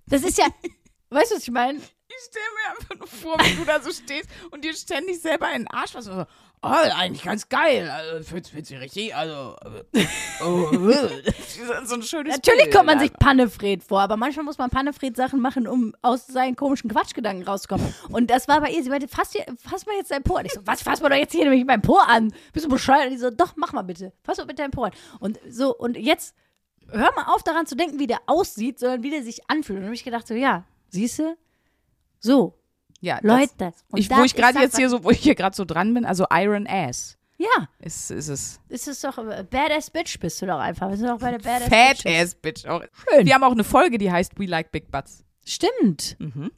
Das ist ja, (laughs) weißt du, was ich meine? Ich stelle mir einfach nur vor, wie du da so stehst und dir ständig selber in den Arsch was. So, oh, eigentlich ganz geil. Also, fühlt, fühlt sich richtig, also. äh, oh, äh. (laughs) so ein schönes Natürlich Bild. kommt man sich Pannefred vor, aber manchmal muss man Pannefred-Sachen machen, um aus seinen komischen Quatschgedanken rauszukommen. Und das war bei ihr. Sie meinte, fass, dir, fass mal jetzt dein Po an. Ich so, was, fass mal doch jetzt hier nämlich mein Po an? Bist du bescheuert? Und die so, doch, mach mal bitte. Fass mal bitte dein Po an. Und so, und jetzt hör mal auf daran zu denken, wie der aussieht, sondern wie der sich anfühlt. Und dann habe ich gedacht, so, ja, siehst du? So, Ja, das- Leute. Ich, wo ich gerade jetzt hier so, wo ich hier gerade so dran bin, also Iron Ass Ja, ist, ist es. ist doch, äh, Badass Bitch bist du doch einfach. Wir sind doch bei der Badass Fat Bitches. Ass Bitch. Auch. Schön. Wir haben auch eine Folge, die heißt We Like Big Butts. Stimmt. Mhm.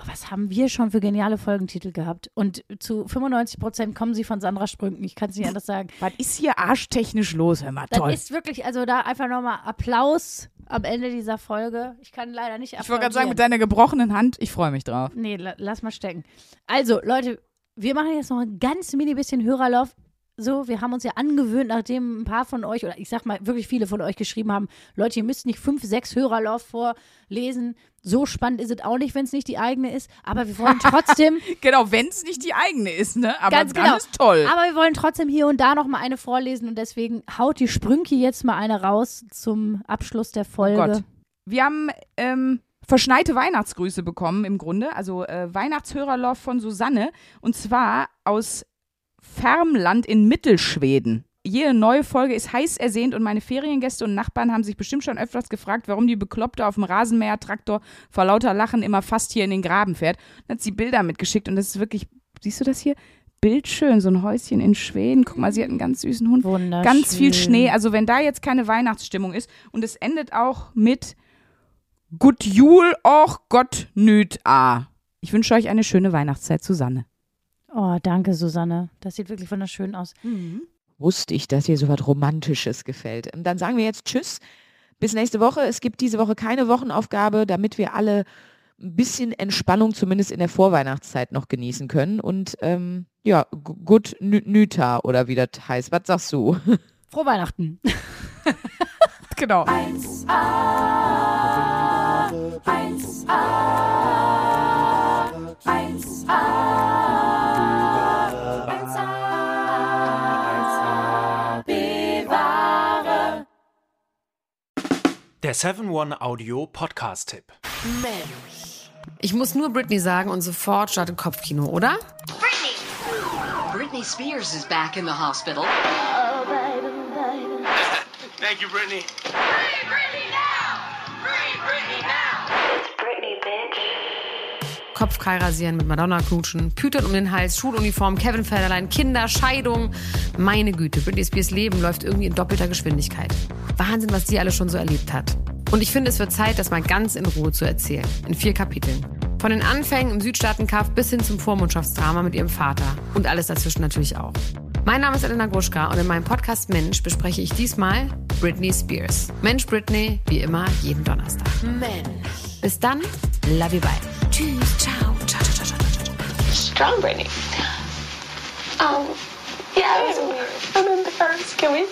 Boah, was haben wir schon für geniale Folgentitel gehabt? Und zu 95 Prozent kommen sie von Sandra Sprünken. Ich kann es nicht anders sagen. (laughs) Was ist hier arschtechnisch los? Hör mal, Das toll. ist wirklich, also da einfach nochmal Applaus am Ende dieser Folge. Ich kann leider nicht Ich wollte gerade sagen, mit deiner gebrochenen Hand, ich freue mich drauf. Nee, la lass mal stecken. Also, Leute, wir machen jetzt noch ein ganz mini bisschen Hörerlauf. So, wir haben uns ja angewöhnt, nachdem ein paar von euch, oder ich sag mal, wirklich viele von euch geschrieben haben, Leute, ihr müsst nicht fünf, sechs Hörerlauf vorlesen. So spannend ist es auch nicht, wenn es nicht die eigene ist. Aber wir wollen trotzdem (laughs) Genau, wenn es nicht die eigene ist, ne? Aber Ganz genau. ist toll. Aber wir wollen trotzdem hier und da noch mal eine vorlesen und deswegen haut die Sprünki jetzt mal eine raus zum Abschluss der Folge. Gott. Wir haben ähm, verschneite Weihnachtsgrüße bekommen im Grunde, also äh, Weihnachtshörerlauf von Susanne und zwar aus Färmland in Mittelschweden. Jede neue Folge ist heiß ersehnt und meine Feriengäste und Nachbarn haben sich bestimmt schon öfters gefragt, warum die Bekloppte auf dem Rasenmäher-Traktor vor lauter Lachen immer fast hier in den Graben fährt. Dann hat sie Bilder mitgeschickt und das ist wirklich, siehst du das hier? Bildschön, so ein Häuschen in Schweden. Guck mal, sie hat einen ganz süßen Hund. Wunderschön. Ganz viel Schnee. Also wenn da jetzt keine Weihnachtsstimmung ist und es endet auch mit Gut Jul och Gott nüt a. Ich wünsche euch eine schöne Weihnachtszeit, Susanne. Oh, danke, Susanne. Das sieht wirklich wunderschön aus. Wusste ich, dass dir so was Romantisches gefällt. Und dann sagen wir jetzt Tschüss. Bis nächste Woche. Es gibt diese Woche keine Wochenaufgabe, damit wir alle ein bisschen Entspannung zumindest in der Vorweihnachtszeit noch genießen können. Und ähm, ja, gu- gut nü- Nüta oder wie das heißt. Was sagst du? (laughs) Frohe Weihnachten. (laughs) Genau. 1a, 1a, 1a, 1a, Der 7-One-Audio-Podcast-Tipp. Mensch. Ich muss nur Britney sagen und sofort startet Kopfkino, oder? Britney! Britney Spears is back in the hospital. (laughs) Thank you, Brittany. Kopfkei rasieren, mit Madonna knutschen, Pütern um den Hals, Schuluniform, Kevin Federlein, Kinder, Scheidung. Meine Güte, Britney Spears Leben läuft irgendwie in doppelter Geschwindigkeit. Wahnsinn, was die alle schon so erlebt hat. Und ich finde, es wird Zeit, das mal ganz in Ruhe zu erzählen. In vier Kapiteln. Von den Anfängen im Südstaatenkampf bis hin zum Vormundschaftsdrama mit ihrem Vater. Und alles dazwischen natürlich auch. Mein Name ist Elena Gruschka und in meinem Podcast Mensch bespreche ich diesmal Britney Spears. Mensch Britney, wie immer, jeden Donnerstag. Mensch. Bis dann, love you, bye. Tschüss, ciao, ciao, ciao, ciao, ciao, ciao. Strong Britney. Um, yeah, it was weird. I'm embarrassed. Can we?